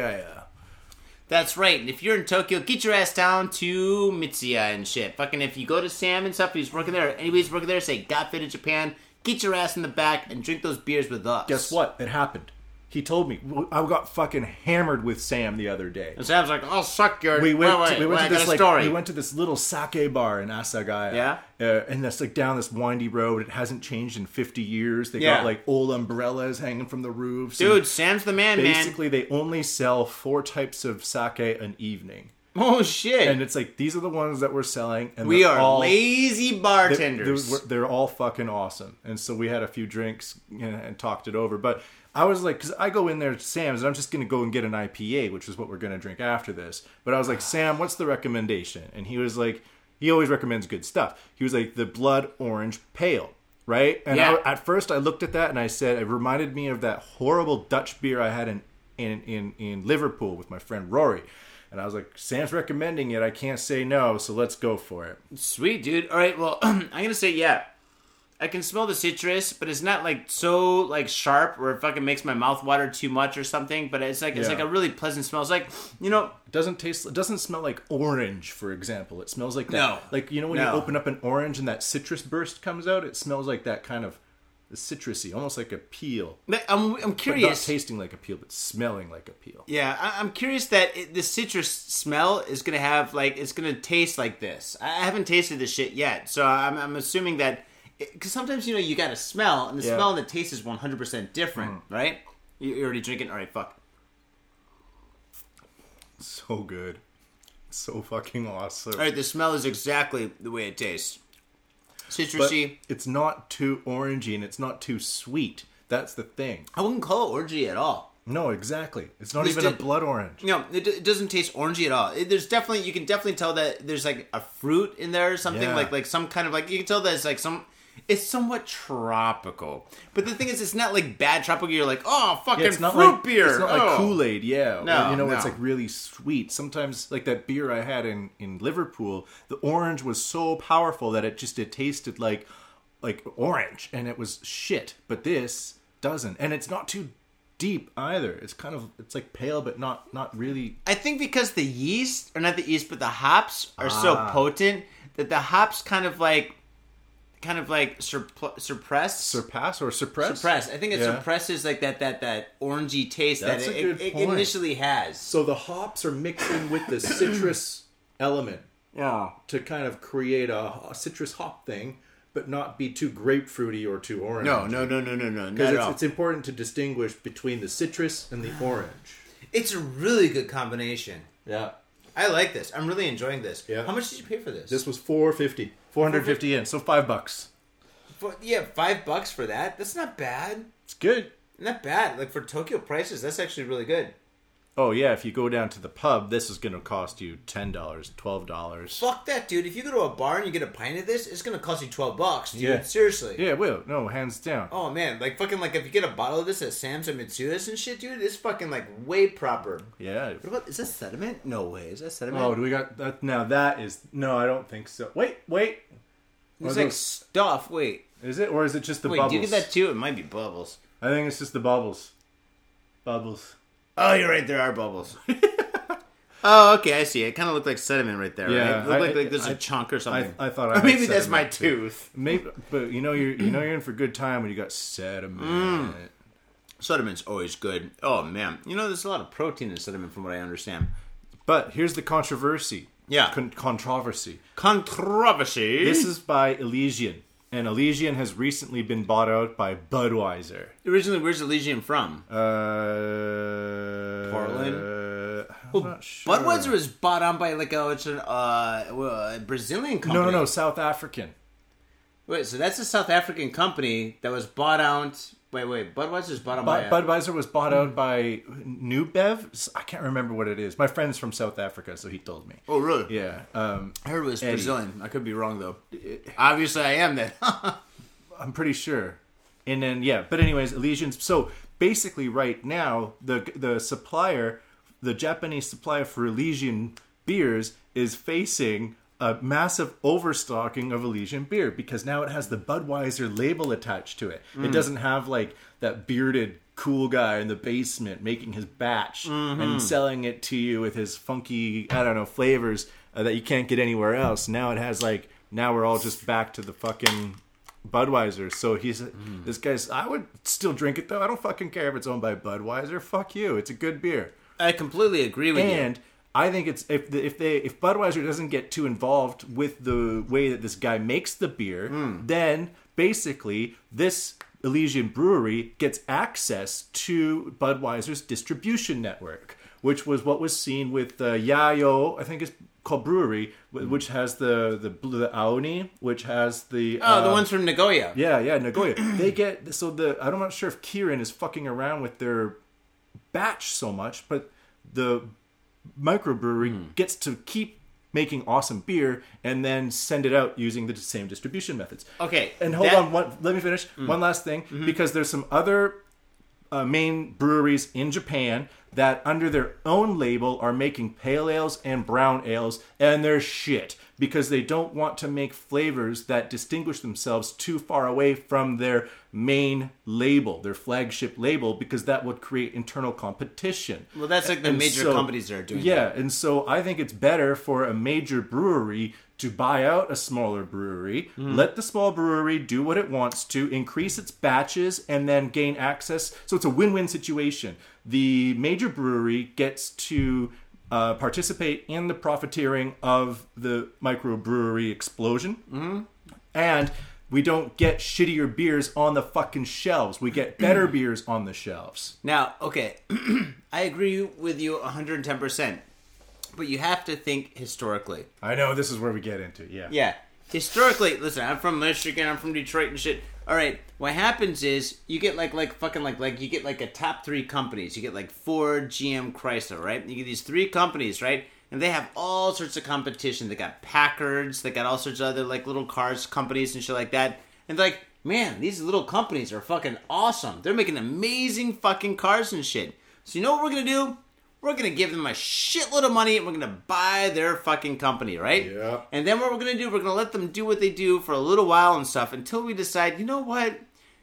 That's right. And if you're in Tokyo, get your ass down to Mitsuya and shit. Fucking if you go to Sam and stuff, he's working there. Anybody's working there, say Got Faded Japan. Get your ass in the back and drink those beers with us. Guess what? It happened. He told me. I got fucking hammered with Sam the other day. And Sam's like, I'll suck your. we went, wait, to, we went wait, to this like story. we went to this little sake bar in Asagaya. Yeah? uh, and that's like down this windy road. It hasn't changed in fifty years. They Yeah. got like old umbrellas hanging from the roofs. Dude, Sam's the man, man. basically they only sell four types of sake an evening, Oh shit. and it's like these are the ones that we're selling. And we they're all, lazy they're, bartenders. they're, they're all fucking awesome. And so we had a few drinks and, and talked it over. But I was like, because I go in there to Sam's and I'm just going to go and get an IPA, which is what we're going to drink after this. But I was like, Sam, what's the recommendation? And he was like, he always recommends good stuff. He was like, the blood orange pale. Right? And Yeah. I, at first I looked at that and I said, it reminded me of that horrible Dutch beer I had in, in, in, in Liverpool with my friend Rory. And I was like, Sam's recommending it. I can't say no, so let's go for it. Sweet, dude. All right, well, I'm gonna say yeah. I can smell the citrus, but it's not like so like sharp where it fucking makes my mouth water too much or something. But it's like it's Yeah. like a really pleasant smell. It's like you know, It doesn't taste. It doesn't smell like orange, for example. It smells like that. No. Like you know when No. you open up an orange and that citrus burst comes out. It smells like that kind of citrusy, almost like a peel, I'm I'm curious. tasting like a peel, but smelling like a peel. Yeah, I- I'm curious that it, the citrus smell is gonna have like it's gonna taste like this. I I haven't tasted this shit yet, so I'm, I'm assuming that because sometimes you know you got a smell, and the Yeah. Mm. smell and the taste is 100 percent different, right? You- You're already drinking. All right, fuck. So good, so fucking awesome. All right, the smell is exactly the way it tastes. but Citrusy. it's not too orangey and it's not too sweet. That's the thing. I wouldn't call it orangey at all. No, exactly. It's not even a blood orange. No, it, it doesn't taste orangey at all. It, there's definitely you can definitely tell that there's like a fruit in there or something Yeah. like like some kind of like you can tell that it's like some. It's somewhat tropical, but the thing is, it's not like bad tropical. You're like, oh, fucking Yeah, it's not fruit like beer. It's not oh. like Kool Aid, yeah. Or, No, you know, it's like really sweet. Sometimes, like that beer I had in in Liverpool, the orange was so powerful that it just it tasted like like orange, and it was shit. But this doesn't, and it's not too deep either. It's kind of it's like pale, but not not really. I think because the yeast, or not the yeast, but the hops are so Ah. potent that the hops kind of like, kind of like surpl- suppress Surpass or suppress? suppress. I think it Yeah. suppresses like that that that orangey taste That's that it, it, it initially has. So the hops are mixing with the citrus element Yeah. to kind of create a, a citrus hop thing, but not be too grapefruity or too orange. No, no, no, no, no, no, Because it's, it's important to distinguish between the citrus and the orange. It's a really good combination. Yeah. I like this. I'm really enjoying this. Yeah. How much did you pay for this? This was 450 450 yen, so five bucks. Yeah, five bucks for that. That's not bad. It's good. Not bad. Like for Tokyo prices, that's actually really good. Oh, yeah, if you go down to the pub, this is going to cost you $10, $12. Fuck that, dude. If you go to a bar and you get a pint of this, it's gonna cost you twelve bucks, dude. Yeah. Seriously. Yeah, will. No, hands down. Oh man, like fucking like if you get a bottle of this at Sam's or Mitsuya's and shit, dude, it's fucking like way proper. Yeah. What about is that sediment? No way. Is that sediment? Oh, do we got that? Now that is. No, I don't think so. Wait, wait. it's like those- stuff. Wait, Is it? Or is it just the wait. bubbles? Do you get that too? It might be bubbles. I think it's just the bubbles. Bubbles. Oh, you're right. There are bubbles. oh, okay. I see. It kind of looked like sediment right there. Yeah, right? It looked I- like, like there's a I- chunk or something. I thought I or had maybe that's my too. tooth. Maybe, but you know you're you know you're in for a good time when you got sediment. Mm. Sediment's always good. Oh man, you know there's a lot of protein in sediment from what I understand. But here's the controversy. Yeah. Con- controversy. Controversy. This is by Elysian, and Elysian has recently been bought out by Budweiser. originally where's Elysian from? Uh, Portland? I'm not sure. Budweiser was bought on by like a, uh, uh, Brazilian company. No, no, no, South African. Wait, so that's a South African company that was bought out. Wait, wait. Budweiser's bought on by. Bud- Budweiser was bought out by InBev. I can't remember what it is. My friend's from South Africa, so he told me. oh, really? Yeah. Um, I heard it was Eddie. Brazilian. I could be wrong though. Obviously, I am then. I'm pretty sure. and then yeah. But anyways, Elysian's so basically right now the the supplier, the Japanese supplier for Elysian beers is facing a massive overstocking of Elysian beer because now it has the Budweiser label attached to it. It mm. doesn't have like that bearded cool guy in the basement making his batch and mm-hmm. selling it to you with his funky I don't know flavors uh, that you can't get anywhere else. Now it has like now we're all just back to the fucking Budweiser. So he's mm. this guy's. I would still drink it though. I don't fucking care if it's owned by Budweiser. Fuck you. It's a good beer. I completely agree with you. And I think it's if the, if they if Budweiser doesn't get too involved with the way that this guy makes the beer, Hmm. then basically this Elysian brewery gets access to Budweiser's distribution network, which was what was seen with uh, Yayo. I think it's called brewery, wh- which has the the the Aoni, which has the Hmm. Oh, the uh, ones from Nagoya. yeah, yeah, Nagoya. they get so the I'm not sure if Kirin is fucking around with their batch so much, but the microbrewery Hmm. gets to keep making awesome beer and then send it out using the same distribution methods. Okay, And hold that- on, one, let me finish. One last thing, because there's some other uh, main breweries in Japan that, under their own label, are making pale ales and brown ales, and they're shit because they don't want to make flavors that distinguish themselves too far away from their main label, their flagship label, because that would create internal competition. Well, that's like the And major so- companies that are doing Yeah, and so I think it's better for a major brewery to buy out a smaller brewery, Hmm. let the small brewery do what it wants to, increase its batches, and then gain access. So it's a win win situation. The major brewery gets to uh, participate in the profiteering of the microbrewery explosion. Mm-hmm. And we don't get shittier beers on the fucking shelves. We get better beers on the shelves. Now, okay, I agree with you 110%. But you have to think historically. I know this is where we get into, yeah. Yeah. Historically, listen, I'm from Michigan, I'm from Detroit and shit. All right, what happens is you get like like fucking like like you get like a top 3 companies. You get like Ford, GM, Chrysler, right? You get these three companies, right? And they have all sorts of competition. They got Packards, they got all sorts of other like little cars companies and shit like that. And like, man, these little companies are fucking awesome. They're making amazing fucking cars and shit. So you know what we're to do? We're gonna give them a shitload of money and we're gonna buy their fucking company, right? Yeah. And then what we're gonna do, we're gonna let them do what they do for a little while and stuff until we decide, you know what?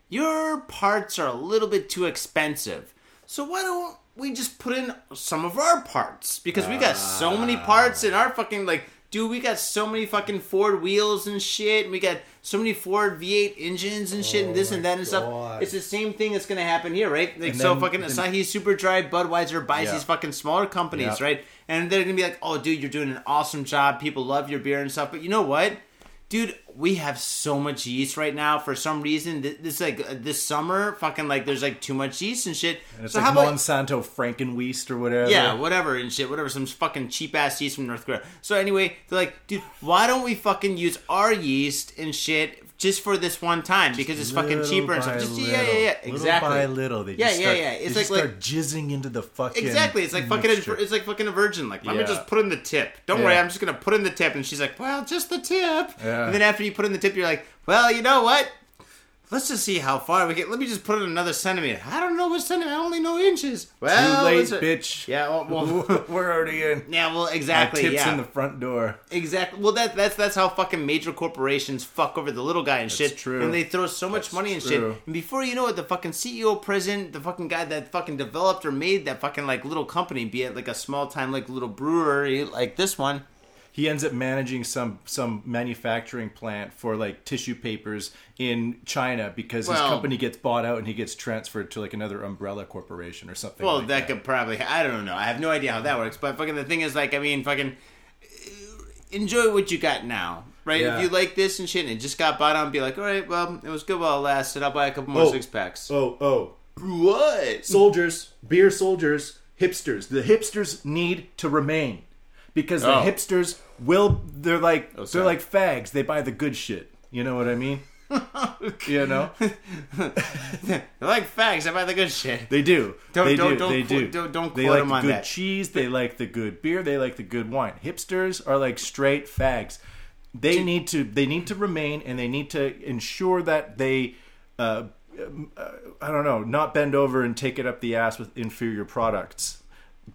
Your parts are a little bit too expensive. So why don't we just put in some of our parts? Because we got so many parts in our fucking like dude, we got so many fucking Ford wheels and shit, and we got so many Ford V8 engines and shit, and this oh and that and stuff. It's the same thing that's gonna happen here, right? Like And so, then- fucking then- Asahi Super Dry, Budweiser buys Yeah. these fucking smaller companies, right? And they're gonna be like, "Oh, dude, you're doing an awesome job. People love your beer and stuff." But you know what, dude? We have so much yeast right now. For some reason, Th- this like uh, this summer, fucking like there's like too much yeast and shit. And it's so like Monsanto Frankenweist or whatever. yeah, whatever and shit, whatever, some fucking cheap ass yeast from North Korea. So anyway, they're like, dude, why don't we fucking use our yeast and shit just for this one time because it's fucking cheaper and stuff. Just yeah, little. yeah, yeah, Little exactly. by little, they yeah, just yeah, start, yeah. It's like like start jizzing into the fucking exactly. It's like fucking. It's like fucking a virgin. Like, let me just put in the tip. Don't worry, I'm just gonna put in the tip. And she's like, well, just the tip. Yeah. And then after you put in the tip, you're like, well, you know what? Let's just see how far we get. Let me just put in another centimeter. I don't know what centimeter. I only know inches. Well, Too late, let's- bitch. Yeah, well, well We're already in. yeah, well, exactly. tips yeah. in the front door. Exactly. Well, that that's that's how fucking major corporations fuck over the little guy and shit. true. And they throw so much That's money and true. shit. And before you know it, the fucking CEO, president, the fucking guy that fucking developed or made that fucking like little company, be it like a small time like little brewery like this one. He ends up managing some some manufacturing plant for like tissue papers in China because his company gets bought out and he gets transferred to like another umbrella corporation or something. Well, like that could probably I don't know. I have no idea how that works. But fucking the thing is like I mean fucking uh, enjoy what you got now. Right? Yeah. If you like this and shit and it just got bought out, be like, all right, well, it was good while it lasted. I'll buy a couple more Oh. six packs. Oh, oh. What? soldiers, beer soldiers, hipsters. The hipsters need to remain because the Oh. hipsters will. They're like they're sorry. like fags. They buy the good shit. You know what I mean? you know They're like fags. I buy the good shit. they do. Don't- they don't- do. don't they quote- do. don't- don't they quote like them the on good that. cheese. They like the good beer. They like the good wine. Hipsters are like straight fags. They need to. They need to remain, and they need to ensure that they. Uh, um, uh, I don't know, not bend over and take it up the ass with inferior products.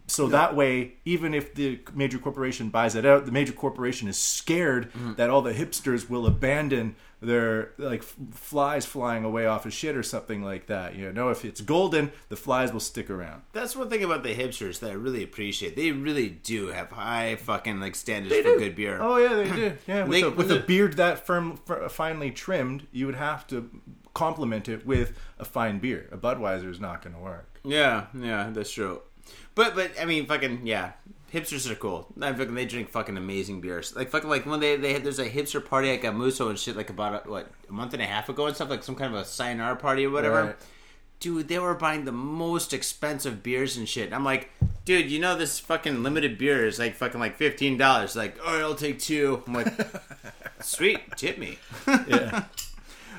So that way, even if the major corporation buys it out, the major corporation is scared mm-hmm. that all the hipsters will abandon their like f- flies flying away off of shit or something like that. You know, if it's golden, the flies will stick around. That's one thing about the hipsters that I really appreciate. They really do have high fucking like standards They for do. good beer. Oh yeah, they do. Yeah, with, They- a, with with a beard that firm, f- finely trimmed, you would have to complement it with a fine beer. A Budweiser is not going to work. Yeah, yeah, that's true. But but I mean, fucking yeah, hipsters are cool. I fucking they drink fucking amazing beers. Like fucking like when they they had, there's a hipster party at Gamuso and shit like about a, what a month and a half ago and stuff like some kind of a sayonara party or whatever. Right. Dude, they were buying the most expensive beers and shit. I'm like, dude, you know this fucking limited beer is like fucking like fifteen dollars. Like, all right, I'll take two. I'm like, sweet, tip me. Yeah,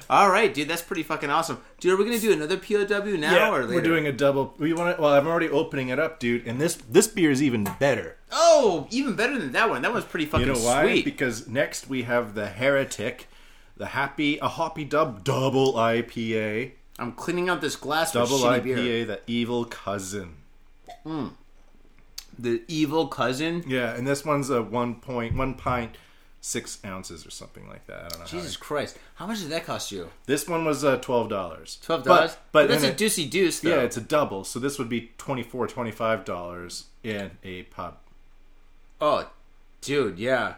All right, dude, that's pretty fucking awesome. Dude, are we gonna do another POW now or later? we're doing a double. We want to. Well, I'm already opening it up, dude. And this this beer is even better. Oh, even better than that one. That one's pretty fucking You know why? sweet. Because next we have the Heretic, the Happy a Hoppy Dub Double IPA, I'm cleaning out this glass Double IPA, beer. the Evil Cousin. Hmm. The evil cousin. Yeah, and this one's a one point one pint six ounces or something like that. I don't know. how Jesus Christ, how much did that cost you? This one was uh, twelve dollars. Twelve dollars. But, but that's a deucey deuce. Though. yeah, it's a double. So this would be 24 25 dollars in a pub. oh, dude, yeah.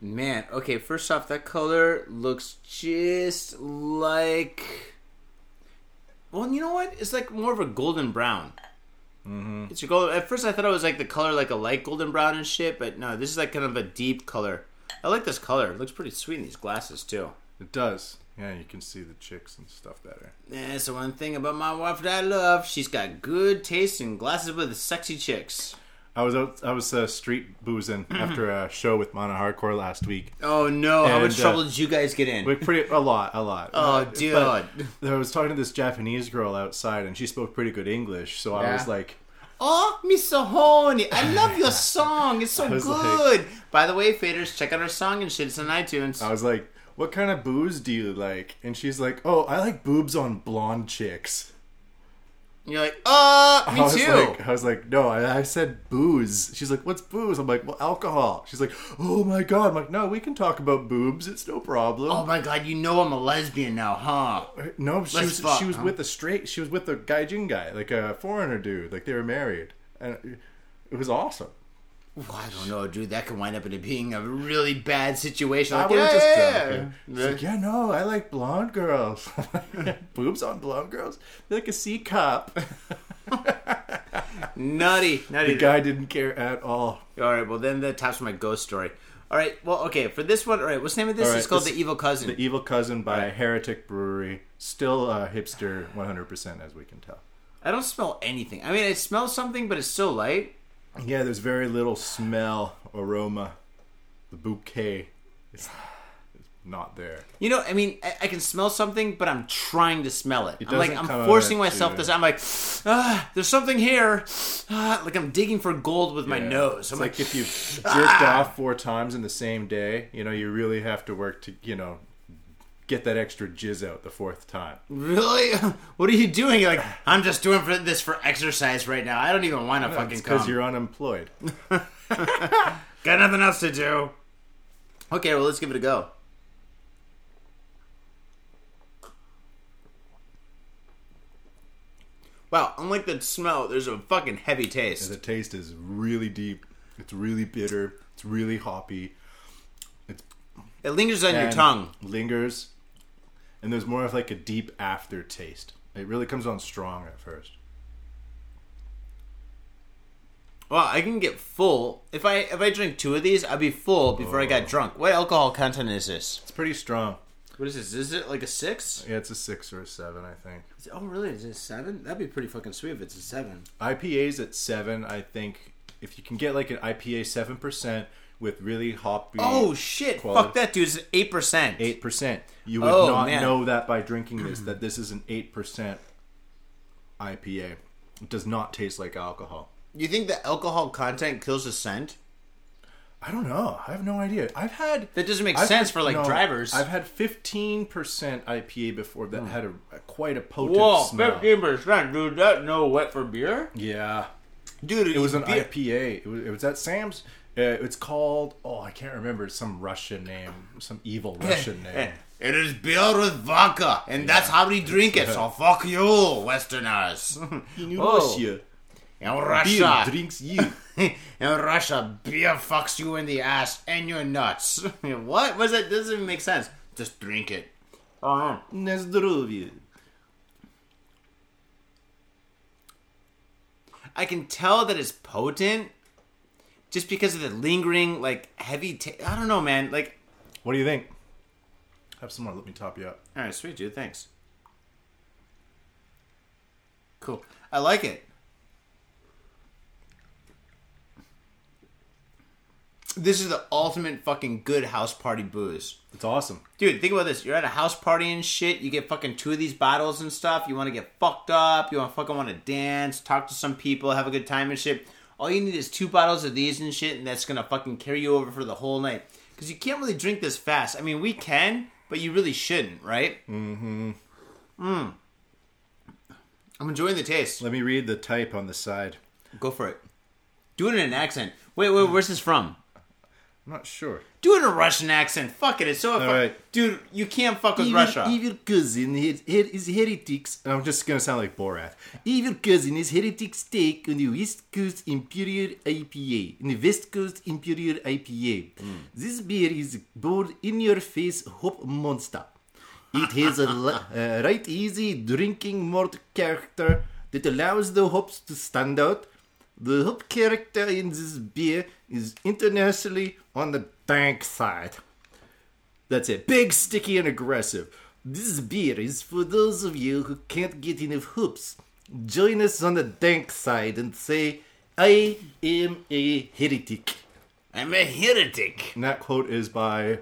Man, okay. First off, that color looks just like. Well, you know what? It's like more of a golden brown. Mm-hmm. It's a gold. At first, I thought it was like the color, like a light golden brown and shit. But no, this is like kind of a deep color. I like this color. It looks pretty sweet in these glasses too. It does. Yeah, you can see the chicks and stuff better. Yeah, that's the one thing about my wife that I love. She's got good taste in glasses with sexy chicks. I was out. I was uh, street boozing after a show with Mono Hardcore last week. Oh no! How much uh, trouble did you guys get in? We pretty a lot, a lot. Oh, But dude. I was talking to this Japanese girl outside, and she spoke pretty good English. So I Yeah? was like, Oh, Mr. Honey, I love your song. It's so was good. By the way, faders, check out our song and shit. It's on iTunes. I was like, "What kind of booze do you like?" And she's like, "Oh, I like boobs on blonde chicks." You're like, uh, me I was too. like, I was like, no, I, I said booze. She's like, what's booze? I'm like, well, alcohol. She's like, oh my god. I'm like, no, we can talk about boobs. It's no problem. oh my god, you know I'm a lesbian now, huh? no, she let's was fuck, she was huh? with a straight. She was with a gaijin guy, like a foreigner dude. Like they were married, and it was awesome. Well, I don't know, dude. That could wind up into being a really bad situation. Ah, like, was yeah, just yeah, yeah. Like, yeah, no, I like blonde girls. boobs on blonde girls, They're like a C cup. Nutty, nutty. the guy didn't care at all. All right, well then that tops my ghost story. All right, well okay for this one. All right, what's the name of this? Right, it's called this- the Evil Cousin. The Evil Cousin by Right. Heretic Brewery. Still a hipster 100% as we can tell. I don't smell anything. I mean, I smell something, but it's so light. Yeah, there's very little smell, aroma. The bouquet is, is not there. You know, I mean, I, I can smell something, but I'm trying to smell it. It I'm like, I'm forcing myself you. to. I'm like, ah, there's something here. Ah, like I'm digging for gold with my nose. It's I'm like like, if you've jerked off four times in the same day, you know, you really have to work to, you know, get that extra jizz out the fourth time. really? what are you doing? You're like, I'm just doing for this for exercise right now. I don't even want to fucking It's because you're unemployed. Got nothing else to do. Okay, well, let's give it a go. Wow, unlike the smell, there's a fucking heavy taste. the taste is really deep. It's really bitter. It's really hoppy. It lingers on your tongue. Lingers. And there's more of like a deep aftertaste. It really comes on strong at first. Well, I can get full if I if I drink two of these. I'd be full before I Oh. got drunk. What alcohol content is this? It's pretty strong. What is this? Is it like a six? Yeah, it's a six or a seven, I think. Is it- oh, really? Is it a seven? That'd be pretty fucking sweet if it's a seven. IPA's at seven, I think. If you can get like an IPA seven percent with really hoppy Oh shit! Quality. Fuck that, dude. It's eight percent. eight percent, you would Oh, not man. know that by drinking this that this is an eight percent IPA. It does not taste like alcohol. You think the alcohol content kills the scent? I don't know. I have no idea. I've had That doesn't make I've sense had- for like no, drivers. I've had fifteen percent IPA before that hmm. had a, a quite a potent Whoa, smell. fifteen percent, dude. That no wet for beer, Yeah, dude. it was an beer. IPA. It was, it was at Sam's. Uh, it's called oh I can't remember some Russian name, some evil Russian name. It is beer with vodka, and that's how we drink it. So fuck you, Westerners. In Whoa. Russia, In beer Russia, drinks you. in Russia, beer fucks you in the ass and your nuts. what was it? Doesn't even make sense. Just drink it. Uh-huh. На здоровье. I can tell that it's potent, just because of the lingering, like heavy. I don't know, man. Like, What do you think? Have some more. Let me top you up. all right, sweet dude. Thanks. Cool. I like it. This is the ultimate fucking good house party booze. It's awesome. Dude, think about this. You're at a house party and shit. You get fucking two of these bottles and stuff. You want to get fucked up. You want to fucking want to dance, talk to some people, have a good time and shit. All you need is two bottles of these and shit, and that's gonna fucking carry you over for the whole night. Because you can't really drink this fast. I mean, we can, but you really shouldn't, right? Mm-hmm. Mm. I'm enjoying the taste. Let me read the type on the side. Go for it. Do it in an accent. Wait, wait, where's this from? I'm not sure. Do it in a Russian accent. Fuck it. It's so. fu- right. Dude, you can't fuck with Russia. Evil cousin is, is heretics. I'm just gonna sound like Borat. Evil cousin is heretics take on the West Coast Imperial IPA. In the West Coast Imperial IPA. This beer is bold in your face hop monster. It has a uh, right easy drinking malt character that allows the hops to stand out. The hop character in this beer is internationally on the dank side. That's it. Big, sticky, and aggressive. This beer is for those of you who can't get enough hoops. Join us on the dank side and say, I am a heretic. I'm a heretic. And that quote is by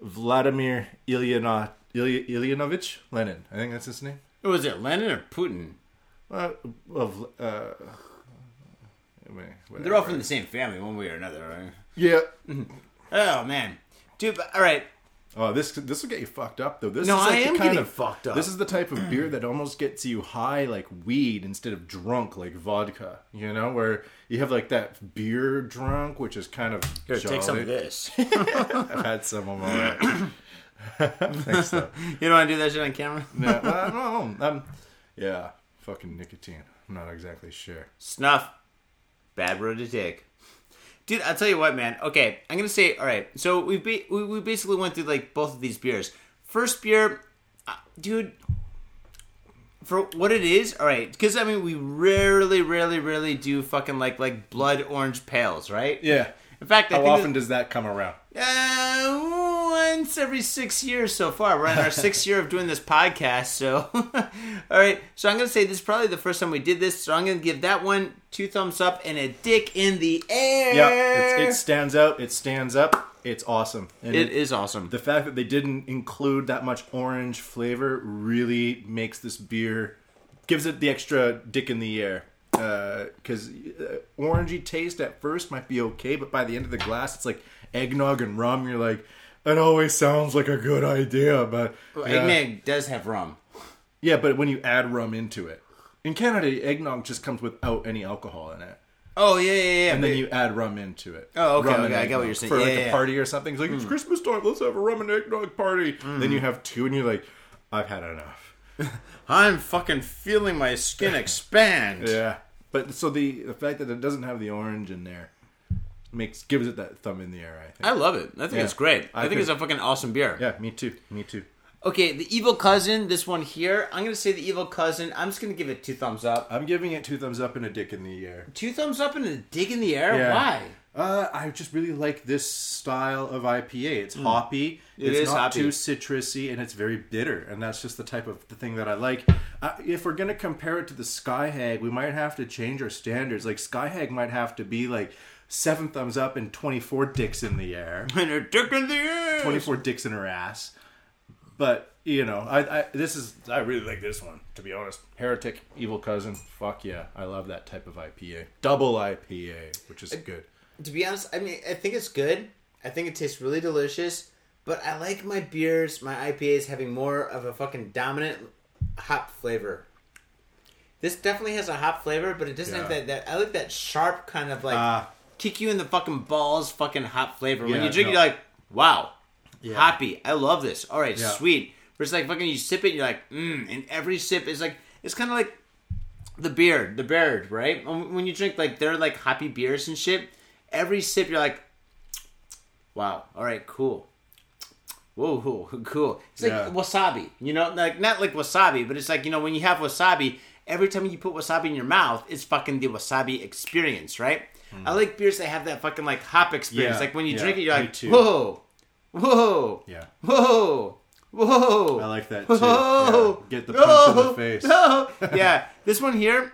Vladimir Ilyano- Ilya- Ilyanovich Lenin. I think that's his name. Was it Lenin or Putin? Uh, of, uh, They're all from the same family, one way or another, right? Yeah. Oh man, dude. All right, Oh, this this will get you fucked up though. This No, is like I the am kind getting of, fucked up. This is the type of beer that almost gets you high like weed instead of drunk like vodka. You know, where you have like that beer drunk, which is kind of here, take some of this. I've had some of them. Thanks though. you don't want to do that shit on camera? No, well, no, um, yeah, fucking nicotine. I'm not exactly sure. Snuff, bad road to take. Dude, I'll tell you what, man. Okay, I'm gonna say, all right. So we ba- we, we basically went through like both of these beers. First beer, uh, dude, for what it is, all right. Because I mean, we rarely, rarely, rarely do fucking like like blood orange pales, right? Yeah. In fact, I How often does that come around? Uh, once every six years so far. We're in our sixth year of doing this podcast, so all right. So I'm gonna say this is probably the first time we did this. So I'm gonna give that one two thumbs up and a dick in the air. Yeah, it stands out. It stands up. It's awesome. And it is awesome. the fact that they didn't include that much orange flavor really makes this beer gives it the extra dick in the air because uh, orangey taste at first might be okay but by the end of the glass it's like eggnog and rum you're like it always sounds like a good idea but Well, yeah. Eggnog does have rum. yeah but when you add rum into it in canada eggnog just comes without any alcohol in it Oh yeah, yeah, yeah. and then you add rum into it. Oh, okay, Rum okay, I get what you're saying. For Yeah, like yeah, a party or something. It's like, it's Christmas time, let's have a rum and eggnog party. Mm. Then you have two and you're like, I've had enough. I'm fucking feeling my skin expand. Yeah. But so the, the fact that it doesn't have the orange in there makes gives it that thumb in the air, I think. I love it. I think Yeah. it's great. I, I think could- it's a fucking awesome beer. yeah, me too. Me too. Okay, the evil cousin, this one here. I'm gonna say the evil cousin. I'm just gonna give it two thumbs up. I'm giving it two thumbs up and a dick in the air. Two thumbs up and a dick in the air. Yeah. Why? Uh, I just really like this style of IPA. It's hoppy. Hmm. It it's is not hoppy. too citrusy, and it's very bitter. And that's just the type of the thing that I like. Uh, if we're gonna compare it to the Sky Hag, we might have to change our standards. Like Sky Hag might have to be like seven thumbs up and twenty four dicks in the air, And a dick in the air. twenty four dicks in her ass. But you know, I, I this is I really like this one to be honest. Heretic, Evil Cousin, fuck yeah, I love that type of IPA. Double IPA, which is good. to be honest, I mean, I think it's good. I think it tastes really delicious. But I like my beers, my IPAs having more of a fucking dominant hop flavor. This definitely has a hop flavor, but it doesn't have that, that. I like that sharp kind of like Ah. Kick you in the fucking balls, fucking hop flavor. when Yeah, you drink, no. you're like, wow, Yeah. hoppy. I love this. All right, Yeah. sweet. Versus like fucking, you sip it, you're like, mmm, and every sip is like, it's kind of like the beer, the beard, right? When when you drink like they're like hoppy beers and shit, every sip you're like, wow, all right, cool. Whoa, whoa, cool. It's like Yeah. wasabi, you know, like not like wasabi, but it's like you know when you have wasabi, every time you put wasabi in your mouth, it's fucking the wasabi experience, right? I like beers that have that fucking like hop experience. Yeah, Like when you yeah, drink it, you're like, too. whoa, whoa, Yeah. whoa, whoa. I like that too. Whoa. Yeah. Get the punch in the face. No. yeah, this one here.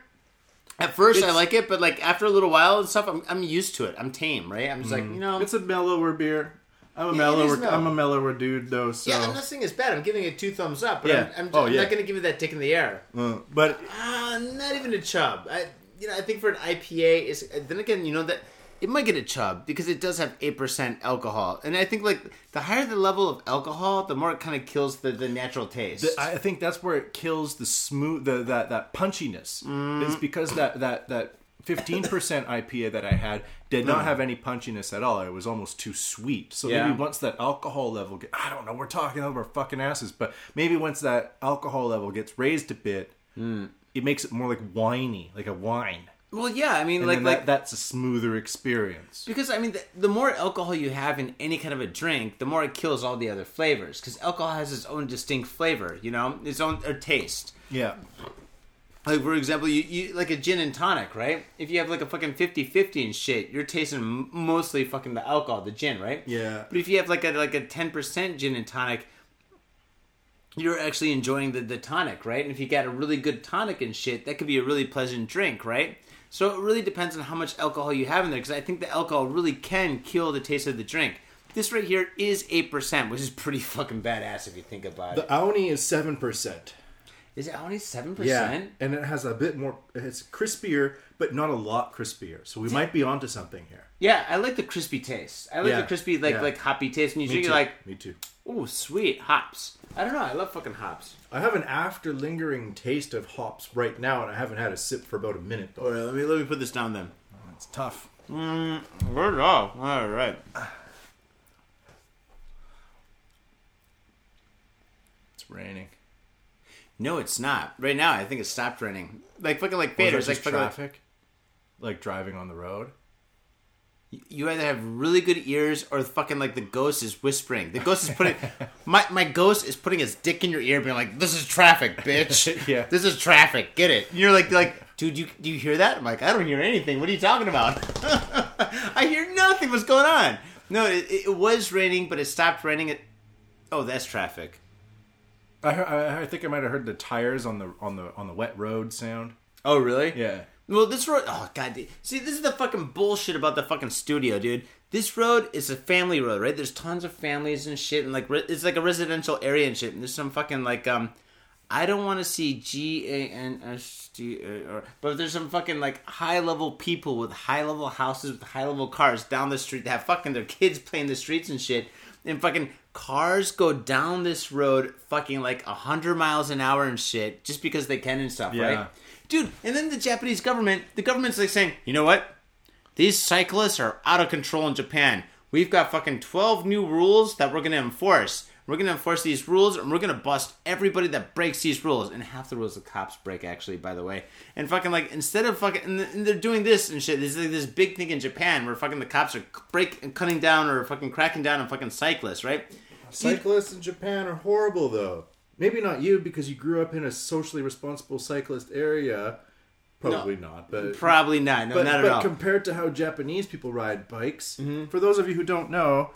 At first, I like it, but like after a little while and stuff, I'm, I'm used to it. I'm tame, right? I'm just like, you know, It's a mellower beer. I'm a Yeah, mellower. mellow. I'm a mellower dude though. So, yeah, I'm not saying it's bad. I'm giving it two thumbs up, but Yeah. I'm, I'm, Oh, I'm yeah. not going to give it that dick in the air. Uh, but Ah, not even a chub. I, you know, I think for an IPA, is then again, you know that it might get a chub because it does have eight percent alcohol, and I think like the higher the level of alcohol, the more it kind of kills the, the natural taste. th- I think that's where it kills the smooth, the that that punchiness. Mm. It's because that that that. 15% IPA that I had did not have any punchiness at all. It was almost too sweet. So Mm. Yeah. maybe once that alcohol level get I don't know, we're talking over fucking asses, but maybe once that alcohol level gets raised a bit, Mm. It makes it more like winey, like a wine. well, yeah, I mean, And like like that, that's a smoother experience. Because I mean, the, the more alcohol you have in any kind of a drink, the more it kills all the other flavors. Because alcohol has its own distinct flavor, you know, its own or taste. Yeah. Like for example, you, you like a gin and tonic, right? If you have like a fucking 50-50 and shit, you're tasting mostly fucking the alcohol, the gin, right? Yeah. But if you have like a like a ten percent gin and tonic, you're actually enjoying the, the tonic, right? And if you got a really good tonic and shit, that could be a really pleasant drink, right? So it really depends on how much alcohol you have in there, because I think the alcohol really can kill the taste of the drink. This right here is eight percent, which is pretty fucking badass if you think about The it. The Aoni is seven percent. Is it only seven percent? Yeah, and it has a bit more. It's crispier, but not a lot crispier. So we might be onto something here. Yeah, I like the crispy taste. I like Yeah, the crispy, like yeah. like hoppy taste. When you Me drink, too. you're like, Me too. Oh, sweet hops. I don't know. I love fucking hops. I have an after lingering taste of hops right now, and I haven't had a sip for about a minute. Oh, All right, let me let me put this down then. Oh, it's tough. Mm, Word off. All right. It's raining. No, it's not. Right now, I think it stopped raining. Like fucking like Was faders. Like just fucking like, traffic, like driving on the road. You either have really good ears or fucking like the ghost is whispering. The ghost is putting my my ghost is putting his dick in your ear, being like, "This is traffic, bitch. Yeah. this is traffic. Get it?" And you're like, like, dude, you do you hear that? I'm like, I don't hear anything. What are you talking about? I hear nothing. What's going on? No, it, it was raining, but it stopped raining. It. Oh, that's traffic. I, heard, I I think I might have heard the tires on the on the on the wet road sound. Oh, really? Yeah. Well, this road. Oh god. See, this is the fucking bullshit about the fucking studio, dude. This road is a family road, right? There's tons of families and shit, and like re- it's like a residential area and shit. And there's some fucking like um, I don't want to see G A N S T A R, but there's some fucking like high level people with high level houses with high level cars down the street that have fucking their kids playing the streets and shit, and fucking cars go down this road fucking like a hundred miles an hour and shit just because they can and stuff, Yeah. right? Dude, and then the Japanese government, the government's like saying, you know what? These cyclists are out of control in Japan. We've got fucking 12 new rules that we're to enforce. We're to enforce these rules and we're to bust everybody that breaks these rules. And half the rules the cops break, actually, by the way. And fucking, like, instead of fucking, and and they're doing this and shit. There's like this big thing in Japan where fucking the cops are break and cutting down or fucking cracking down on fucking cyclists, right? Cyclists in Japan are horrible, though. Maybe not you because you grew up in a socially responsible cyclist area. Probably not, but Probably not. No, but, not at but all. compared to how Japanese people ride bikes, Mm-hmm. for those of you who don't know,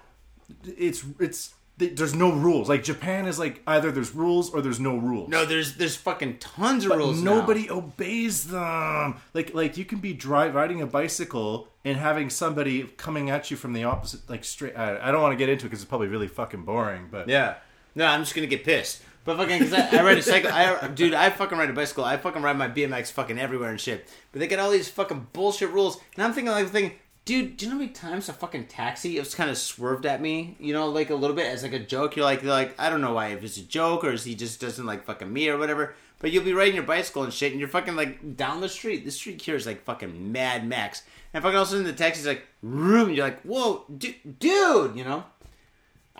it's it's there's no rules. Like Japan is like either there's rules or there's no rules. no, there's there's fucking tons of but rules. now. nobody obeys them. Like like you can be driving riding a bicycle and having somebody coming at you from the opposite, like straight. I, I don't want to get into it because it's probably really fucking boring. But Yeah. No, I'm just gonna get pissed. But fucking, cause I, I ride a cycle. I, dude, I fucking ride a bicycle. I fucking ride my BMX fucking everywhere and shit. But they got all these fucking bullshit rules, and I'm thinking like, thinking, Dude, do you know how many times a fucking taxi was kind of swerved at me? You know, like a little bit as like a joke. You're like, you're like, I don't know why if it's a joke or is he just doesn't like fucking me or whatever. But you'll be riding your bicycle and shit, and you're fucking like down the street. The street here is like fucking Mad Max, and fucking all of a sudden the taxi's like, room. You're like, whoa, du- dude, you know.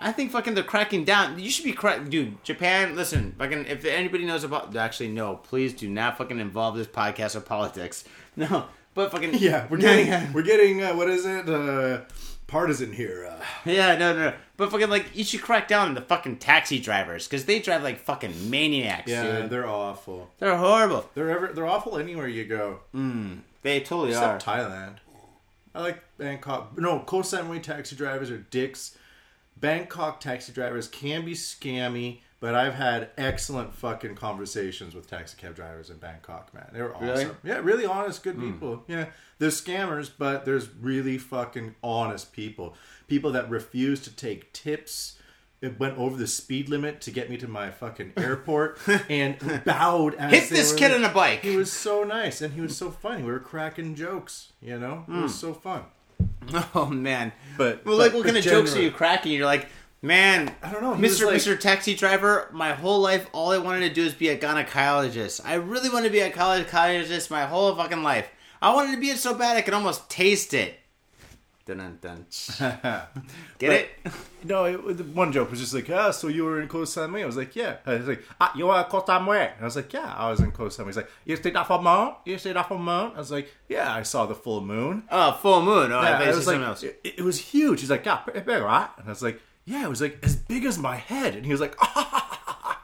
I think fucking they're cracking down. You should be crack, dude. Japan, listen, fucking. If anybody knows about, actually, no, please do not fucking involve this podcast with politics. No, but fucking Yeah, we're getting we're getting uh, what is it? Uh, partisan here. Uh, Yeah, no, no, no. But fucking like, you should crack down on the fucking taxi drivers because they drive like fucking maniacs, yeah, dude. they're awful. They're horrible. They're ever they're awful anywhere you go. Mm, They totally Except are. Thailand. I like Bangkok. No, Koh Samui taxi drivers are dicks. Bangkok taxi drivers can be scammy, but I've had excellent fucking conversations with taxi cab drivers in Bangkok, man. They were awesome. Really? Yeah, really honest, good hmm. people. Yeah. There's scammers, but there's really fucking honest people. People that refuse to take tips. It went over the speed limit to get me to my fucking airport and bowed as Hit this kid on a bike. he was so nice and he was so funny. We were cracking jokes, you know? It was hmm. so fun. Oh man. But- well, like, what kind but of jokes are you cracking? You're like, man, I don't know, he Mister like- Mister Taxi Driver. My whole life, all I wanted to do is be a gynecologist. I really wanted to be a gynecologist my whole fucking life. I wanted to be it so bad I could almost taste it. Dun dun. Get it? No, it, one joke was just like, ah, so you were in Koh Samui? I was like, yeah. I was like, ah, you were in Koh Samui? I was like, yeah, I was in Koh Samui. He's like, you stayed off a moon? You stayed off a moon? I was like, yeah, I saw the full moon. Oh, full moon. Oh, Yeah, I was like, else. it, it was huge. He's like, yeah, pretty big, right? And I was like, yeah, it was like as big as my head. And he was like,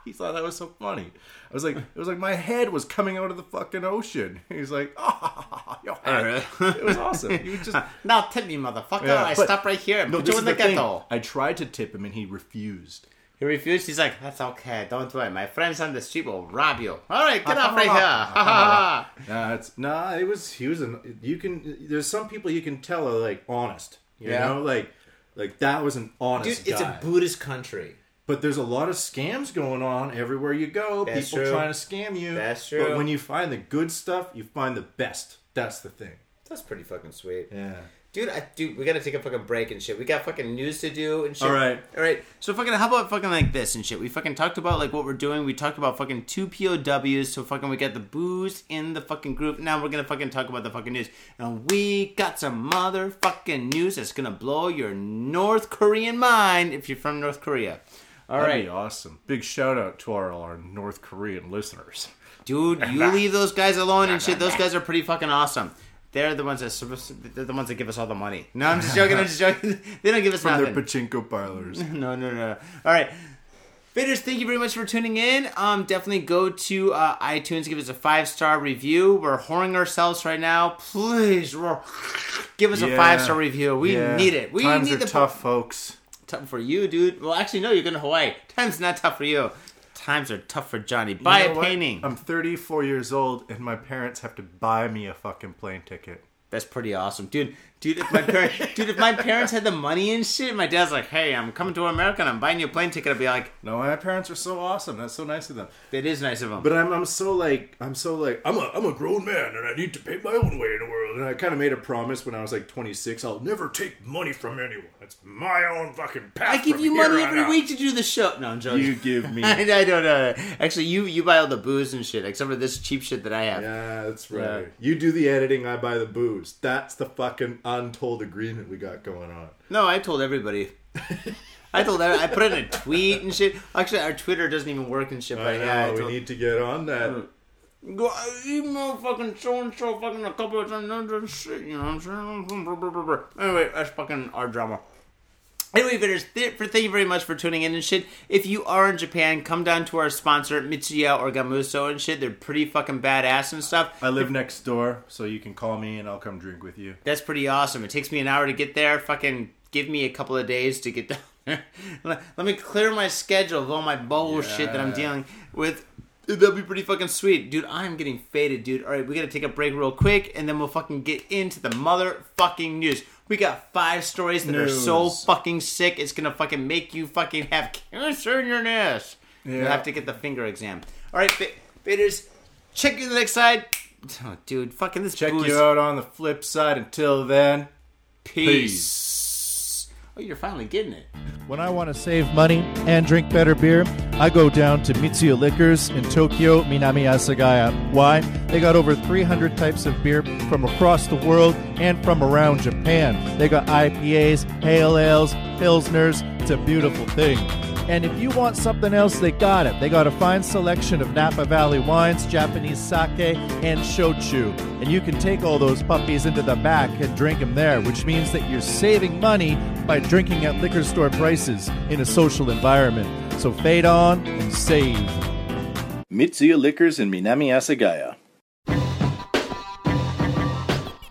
he thought that was so funny. I was like, it was like my head was coming out of the fucking ocean. He's like, ah, your head. It was awesome. He was just Now tip me, motherfucker. Yeah, I stop right here and no. put This you is in the, the ghetto. I tried to tip him and he refused. He refused. He's like, that's okay. Don't worry. My friends on the street will rob you. All right, get off right here. Nah, it's nah. It was he was an. You can. There's some people you can tell are like honest. You Yeah. know, like like that was an honest Dude, it's guy. a Buddhist country. But there's a lot of scams going on everywhere you go. That's People true. trying to scam you. That's But when you find the good stuff, you find the best. That's the thing. That's pretty fucking sweet. Yeah. Dude, I, dude, we gotta take a fucking break and shit. We got fucking news to do and shit. All right. all right. So fucking, how about fucking like this and shit? We fucking talked about like what we're doing. We talked about fucking two POWs. So fucking, we got the booze in the fucking group. Now we're gonna fucking talk about the fucking news. And we got some motherfucking news that's gonna blow your North Korean mind if you're from North Korea. All That'd right, be awesome. Big shout out to our, our North Korean listeners. dude, you leave those guys alone and shit. Those guys are pretty fucking awesome. They're the ones that they're the ones that give us all the money. No, I'm just joking. I'm just joking. They don't give us From nothing. their pachinko parlors. No, no, no. All right. Faders, thank you very much for tuning in. Um, definitely go to uh, iTunes, give us a five star review. We're whoring ourselves right now. Please, give us a Yeah. five star review. We Yeah. need it. We Times need are the tough, folks. Tough for you, dude. Well, actually, no. You're going to Hawaii. Times not tough for you. Times are tough for Johnny. Buy You know a what? painting. I'm 34 years old, and my parents have to buy me a fucking plane ticket. That's pretty awesome, dude. Dude, if my parents, dude, if my parents had the money and shit, my dad's like, "Hey, I'm coming to America and I'm buying you a plane ticket." I'd be like, No, my parents are so awesome. That's so nice of them. "It is nice of them." But I'm, I'm so like I'm so like I'm a I'm a grown man and I need to pay my own way in the world. And I kind of made a promise when I was like 26. I'll never take money from anyone. It's my own fucking path. I give you money every out. week to do the show. No, I'm joking. You give me. I, I don't know. Actually, you you buy all the booze and shit, except for this cheap shit that I have. Yeah, that's right. Yeah. You do the editing. I buy the booze. That's the fucking untold agreement we got going on. No, I told everybody. I told I put it in a tweet and shit. Actually, our Twitter doesn't even work and shit. But I know. yeah, I we told, need to get on that. Hmm. go I email fucking so and so fucking a couple of times and shit. You know what I'm saying? Anyway, that's fucking our drama. Anyway, Faders, th- for thank you very much for tuning in and shit. If you are in Japan, come down to our sponsor Mitsuya or Gamuso and shit. They're pretty fucking badass and stuff. I live next door, so you can call me and I'll come drink with you. That's pretty awesome. It takes me an hour to get there. Fucking give me a couple of days to get down there. let, me clear my schedule of all my bullshit that I'm dealing with. That'd be pretty fucking sweet. Dude, I'm getting faded, dude. Alright, we gotta take a break real quick and then we'll fucking get into the motherfucking news. We got five stories that are so fucking sick, it's gonna fucking make you fucking have cancer in your ass. You Yeah. have to get the finger exam. Alright, fa- faders, check you the next side. Oh, dude, fucking this Check booze- you out on the flip side. Until then, Peace. Oh, you're finally getting it. When I want to save money and drink better beer, I go down to Mitsuya Liquors in Tokyo, Minami Asagaya. Why? They got over 300 types of beer from across the world and from around Japan. They got IPAs, pale ales, pilsners. It's a beautiful thing. And if you want something else, they got it. They got a fine selection of Napa Valley wines, Japanese sake, and shochu. And you can take all those puppies into the back and drink them there, which means that you're saving money by drinking at liquor store prices in a social environment. So fade on and save. Mitsuya Liquors in Minami Asagaya.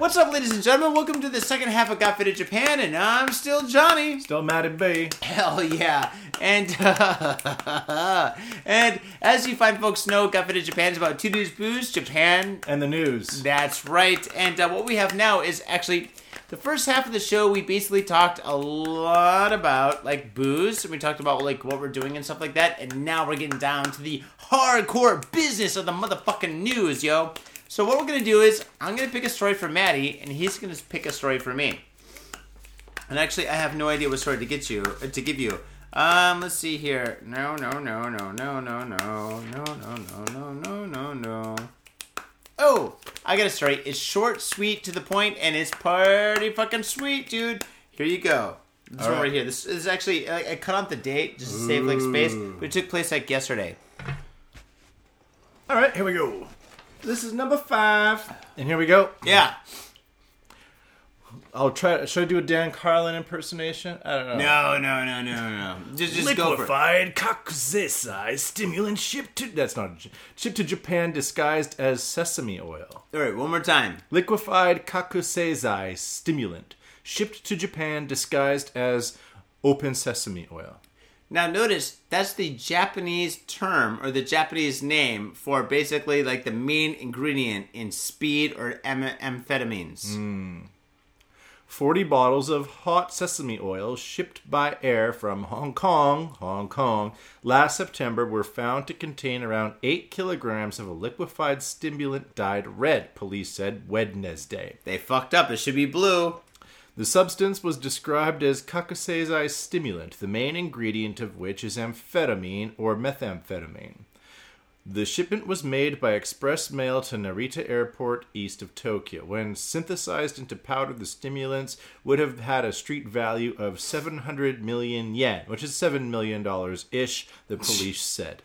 What's up, ladies and gentlemen? Welcome to the second half of Got Faded Japan, and I'm still Johnny. Still Matty B. Hell yeah. And and as you fine folks know, Got Faded Japan is about two news booze, Japan. And the news. That's right. And uh, what we have now is actually the first half of the show. We basically talked a lot about like booze, and we talked about like what we're doing and stuff like that. And now we're getting down to the hardcore business of the motherfucking news, yo. So what we're gonna do is I'm gonna pick a story for Matty, and he's gonna pick a story for me. And actually, I have no idea what story to get you uh, to give you. Um, let's see here. No, no, no, no, no, no, no, no, no, no, no, no, no, no. Oh, I got a story. It's short, sweet, to the point, and it's pretty fucking sweet, dude. Here you go. This one right here. This is actually I, I cut out the date just to save like space, but it took place like yesterday. All right, here we go. This is number five. And here we go. Yeah. I'll try. Should I do a Dan Carlin impersonation? I don't know. No, no, no, no, no. Just, just go for it. Liquefied kakusei stimulant shipped to that's not shipped to Japan disguised as sesame oil. All right, one more time. Liquefied kakusei stimulant shipped to Japan disguised as open sesame oil. Now notice that's the Japanese term or the Japanese name for basically like the main ingredient in speed or am- amphetamines. Hmm. 40 bottles of hot sesame oil shipped by air from Hong Kong, Hong Kong, last September were found to contain around 8 kilograms of a liquefied stimulant dyed red, police said Wednesday. They fucked up. It should be blue. The substance was described as kakusei stimulant, the main ingredient of which is amphetamine or methamphetamine. The shipment was made by express mail to Narita Airport east of Tokyo. When synthesized into powder, the stimulants would have had a street value of 700 million yen, which is $7 million ish, the police said.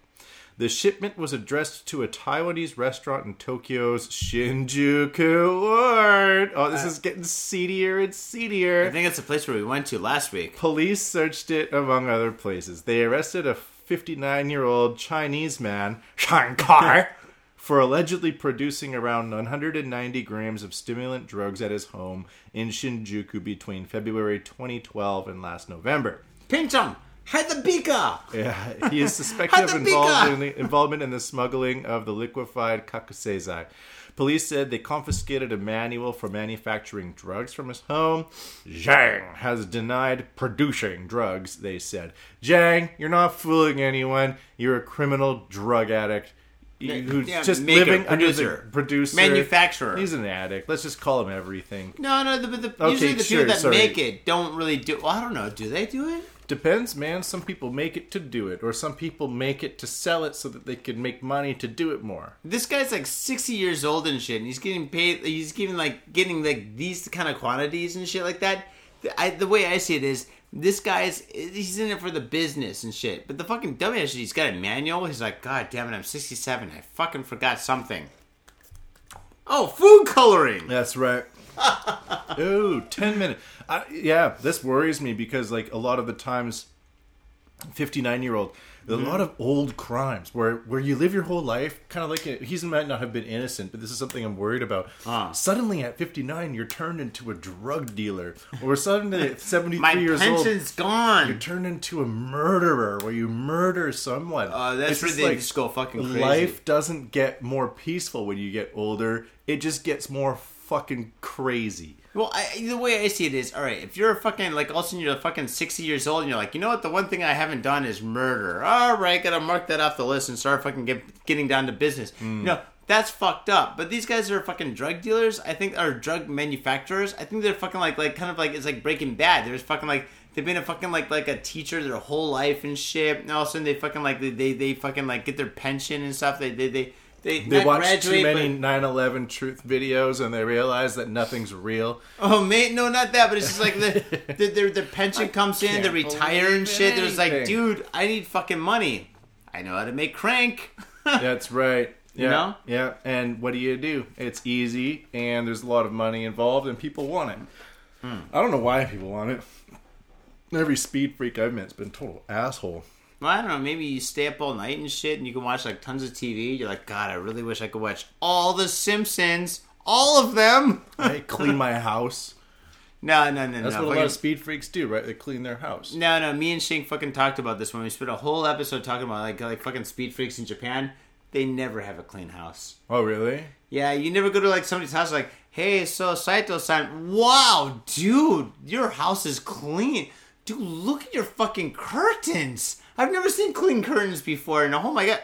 The shipment was addressed to a Taiwanese restaurant in Tokyo's Shinjuku Ward. Oh, this uh, is getting seedier and seedier. I think it's the place where we went to last week. Police searched it among other places. They arrested a 59 year old Chinese man, Shankar, for allegedly producing around 190 grams of stimulant drugs at his home in Shinjuku between February 2012 and last November. Pinch him. Had the beaker. Yeah, he is suspected of involved in the, involvement in the smuggling of the liquefied kakusei. Police said they confiscated a manual for manufacturing drugs from his home. Zhang has denied producing drugs, they said. Zhang, you're not fooling anyone. You're a criminal drug addict. Who's yeah, just maker, living under the producer, producer. manufacturer. He's an addict. Let's just call him everything. No, no. The, the, Okay, usually the sure, people that sorry. make it don't really do. Well, I don't know. Do they do it? Depends, man. Some people make it to do it, or some people make it to sell it so that they can make money to do it more. This guy's like sixty years old and shit, and he's getting paid. He's getting like getting like these kind of quantities and shit like that. The, I, the way I see it is, this guy's he's in it for the business and shit. But the fucking dumbass, he's got a manual. He's like, God damn it, I'm sixty seven. I fucking forgot something. Oh, food coloring. That's right. Ooh, 10 minutes. I, yeah, this worries me because, like, a lot of the times, 59 year old, a lot of old crimes where, where you live your whole life, kind of like, a, he might not have been innocent, but this is something I'm worried about. Ah. Suddenly at 59, you're turned into a drug dealer. Or suddenly at 73 My years old, pension's you're gone. turned into a murderer where you murder someone. Uh, that's where they just go fucking crazy. Life doesn't get more peaceful when you get older. It just gets more fucking crazy. Well, I, the way I see it is, all right. If you're a fucking like, all of a sudden you're a fucking sixty years old, and you're like, you know what? The one thing I haven't done is murder. All right, gotta mark that off the list and start fucking get, getting down to business. Hmm. You know, that's fucked up. But these guys are fucking drug dealers. I think are drug manufacturers. I think they're fucking like like kind of like it's like Breaking Bad. There's fucking like they've been a fucking like like a teacher their whole life and shit. And all of a sudden they fucking like they they, they fucking like get their pension and stuff. They they they. They, They watch graduate, too many but- 9/11 truth videos and they realize that nothing's real. Oh man, no, not that. But it's just like the, the, their their pension comes in, they can't retire believe and shit. There's like, dude, I need fucking money. I know how to make crank. That's right. Yeah, know? yeah. And what do you do? It's easy, and there's a lot of money involved, and people want it. Hmm. I don't know why people want it. Every speed freak I've met's been a total asshole. Well, I don't know. Maybe you stay up all night and shit, and you can watch like tons of TV. You're like, God, I really wish I could watch all the Simpsons, all of them. I clean my house. No, no, no, That's no. what a lot of speed freaks do, right? They clean their house. No, no. Me and Shink fucking talked about this when we spent a whole episode talking about like like fucking speed freaks in Japan. They never have a clean house. Oh, really? Yeah, you never go to like somebody's house like, hey, so Saito-san, wow, dude, your house is clean. Dude, look at your fucking curtains. I've never seen clean curtains before. And oh my god.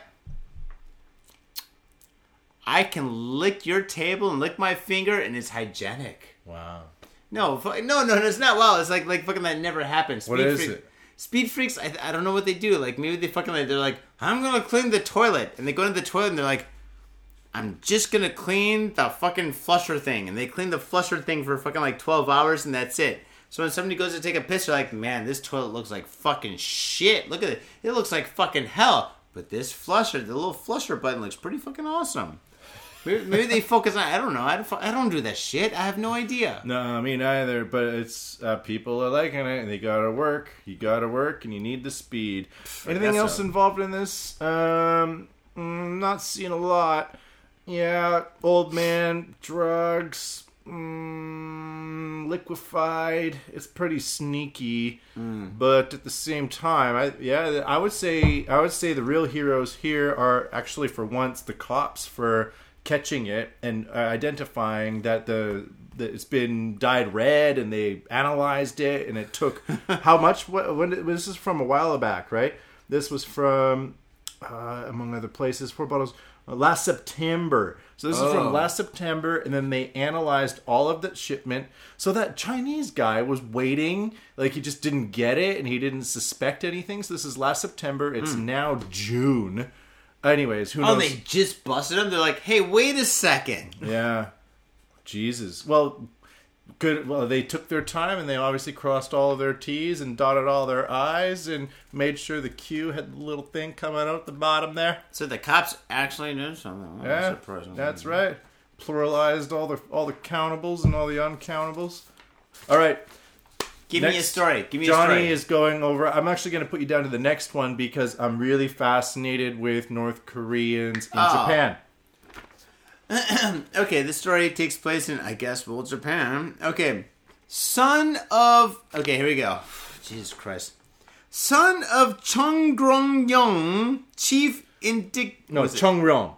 I can lick your table and lick my finger and it's hygienic. Wow. No, no, no, no, it's not wow. It's like like fucking that never happened. Speed What is freak- it? Speed freaks, I, I don't know what they do. Like maybe they fucking like they're like, I'm gonna clean the toilet, and they go into the toilet and they're like, I'm just gonna clean the fucking flusher thing, and they clean the flusher thing for fucking like 12 hours, and that's it. So when somebody goes to take a piss, they're like, man, this toilet looks like fucking shit. Look at it, it looks like fucking hell. But this flusher, the little flusher button, looks pretty fucking awesome. Maybe, maybe they focus on. I don't know. I don't, I don't do that shit. I have no idea. No, me neither. But it's uh, people are liking it, and they gotta work. You gotta work, and you need the speed. Anything else so. involved in this? Um, mm, not seeing a lot. Yeah, old man, drugs, mm, liquefied. It's pretty sneaky, but at the same time, I yeah, I would say I would say the real heroes here are actually for once the cops for catching it and uh, identifying that the that it's been dyed red and they analyzed it and it took how much what when this is from a while back right this was from uh, among other places four bottles Uh, last september so this is Oh. from last september and then they analyzed all of that shipment so that chinese guy was waiting like he just didn't get it and he didn't suspect anything so this is last september it's hmm. now june anyways who knows? Oh, they just busted him. They're like, "Hey, wait a second. yeah. Jesus. Well, good. Well, they took their time and they obviously crossed all of their T's and dotted all their I's and made sure the Q had the little thing coming out the bottom there. So the cops actually did something. Yeah, that's right. Pluralized all the all the countables and all the uncountables. All right. Give me a story. Give me a story. Johnny story. is going over. I'm actually going to put you down to the next one because I'm really fascinated with North Koreans in Oh. Japan. Okay, this story takes place in, I guess, well, Japan. Okay. Son of. Okay, here we go. Jesus Christ. Son of Chung Grong Yong, chief indic. No, it? Chongryong.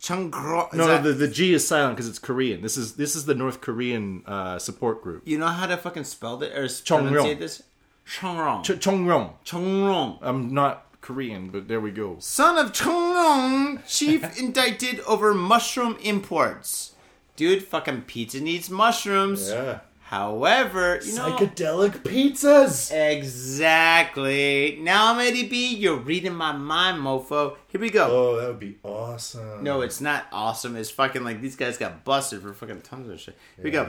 Chung Grong. No, no, the, the G is silent because it's Korean. This is this is the North Korean uh, support group. You know how to fucking spell it or pronunciate this? Chongrong. Ch- Chongrong. Chongrong. I'm not Korean, but there we go. Son of Chongrong, chief indicted over mushroom imports. Dude, fucking pizza needs mushrooms. Yeah. However, you know. Psychedelic pizzas. Exactly. Now, Matty B, you're reading my mind, mofo. Here we go. Oh, that would be awesome. No, it's not awesome. It's fucking like these guys got busted for fucking tons of shit. Here we go.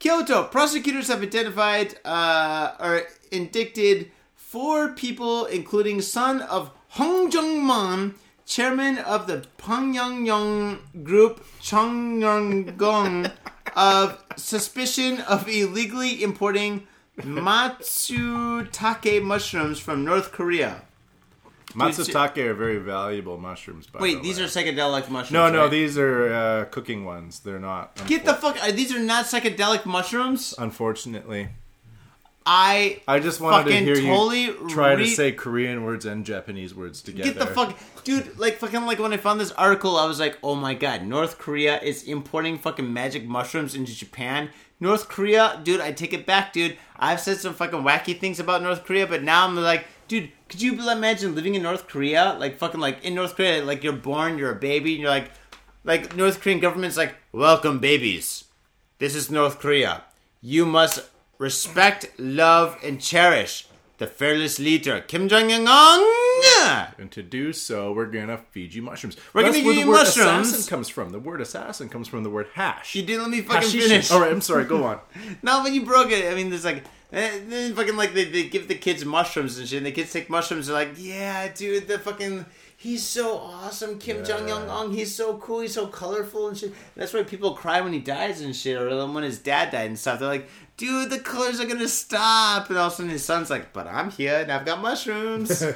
Kyoto prosecutors have identified uh, or indicted four people, including son of Hong Jung-man, chairman of the Pyongyang Group, Chung Yong-gong, of suspicion of illegally importing matsutake mushrooms from North Korea. Matsutake are very valuable mushrooms. By Wait, the these way. are psychedelic mushrooms. no, no. right? These are uh, cooking ones. They're not. Get the fuck! These are not psychedelic mushrooms. Unfortunately, I I just wanted to Fucking hear totally you try to say Korean words and Japanese words together. get the fuck, dude. Like fucking like when I found this article, I was like, oh my god, North Korea is importing fucking magic mushrooms into Japan. North Korea, dude, I take it back, dude. I've said some fucking wacky things about North Korea, but now I'm like, dude, could you imagine living in North Korea? Like fucking like in North Korea, like you're born, you're a baby, and you're like, like North Korean government's like, welcome babies. This is North Korea. You must respect, love, and cherish the fearless leader Kim Jong Un. And to do so, we're gonna feed you mushrooms. We're That's gonna where give the you word mushrooms. assassin comes from. The word assassin comes from the word hash. You didn't let me fucking Hashish. finish. All right, I'm sorry. Go on. No, but you broke it. I mean, there's like, eh, then fucking like they, they give the kids mushrooms and shit. And the kids take mushrooms. They're like, yeah, dude, the fucking he's so awesome, Kim Jong Un. He's so cool. He's so colorful and shit. That's why people cry when he dies and shit, or when his dad died and stuff. They're like, dude, the colors are gonna stop. And all of a sudden his son's like, but I'm here and I've got mushrooms.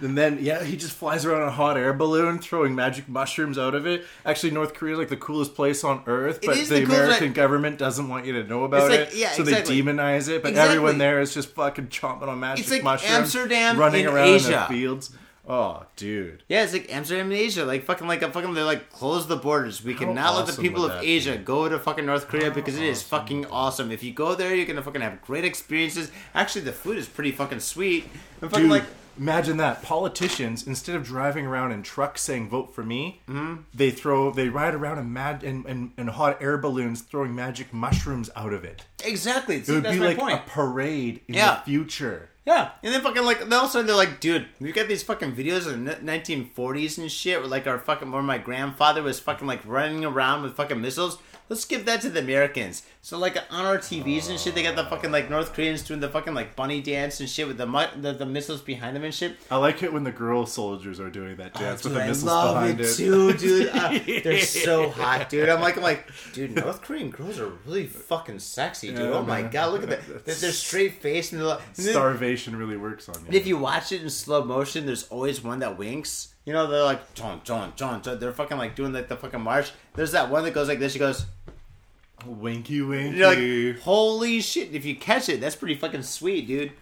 And then, yeah, he just flies around in a hot air balloon, throwing magic mushrooms out of it. Actually, North Korea is like the coolest place on earth, but is the, the coolest, American like- government doesn't want you to know about like- it. yeah, so exactly. they demonize it, but Exactly. everyone there is just fucking chomping on magic It's like mushrooms, Amsterdam running in around in Asia. the fields. Oh, dude. Yeah, it's like Amsterdam and Asia. Like fucking like a fucking they're like close the borders. We How cannot let the people of Asia be? go to fucking North Korea because it is awesome fucking awesome. If you go there, you're gonna fucking have great experiences. Actually, the food is pretty fucking sweet. And fucking Dude, like imagine that. Politicians, instead of driving around in trucks saying "vote for me," Mm-hmm. they throw they ride around in mad in, in, in hot air balloons, throwing magic mushrooms out of it. exactly. It would be like point. a parade in Yeah. the future. Yeah, and then fucking like then all of a sudden they're like, dude, we got these fucking videos of the nineteen forties and shit, where like our fucking where my grandfather was fucking like running around with fucking missiles. Let's give that to the Americans. So like on our TVs and shit, they got the fucking like North Koreans doing the fucking like bunny dance and shit with the mu- the, the missiles behind them and shit. I like it when the girl soldiers are doing that dance with Dude, the I missiles love behind it, it. too, dude. Uh, they're so hot, dude. I'm like, I'm like, dude. North Korean girls are really fucking sexy, dude. Yeah, oh my god, look at that. They're, they're straight faced and, they're, and then- Starvation really works on you. And if you watch it in slow motion, there's always one that winks. You know, they're like, John, John, John. They're fucking like doing like the fucking march. There's that one that goes like this. She goes, winky winky. you're like, holy shit. If you catch it, that's pretty fucking sweet, dude.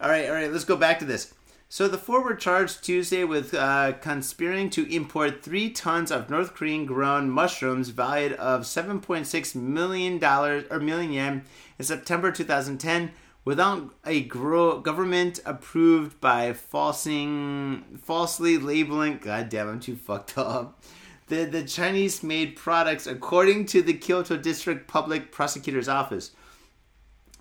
All right, all right, let's go back to this. So the four were charged Tuesday with uh, conspiring to import three tons of North Korean grown mushrooms valued of 7.6 million dollars or million yen in September 2010 without a gro- government approved by falsing, falsely labeling. God damn, I'm too fucked up. The, the Chinese made products according to the Kyoto District Public Prosecutor's Office.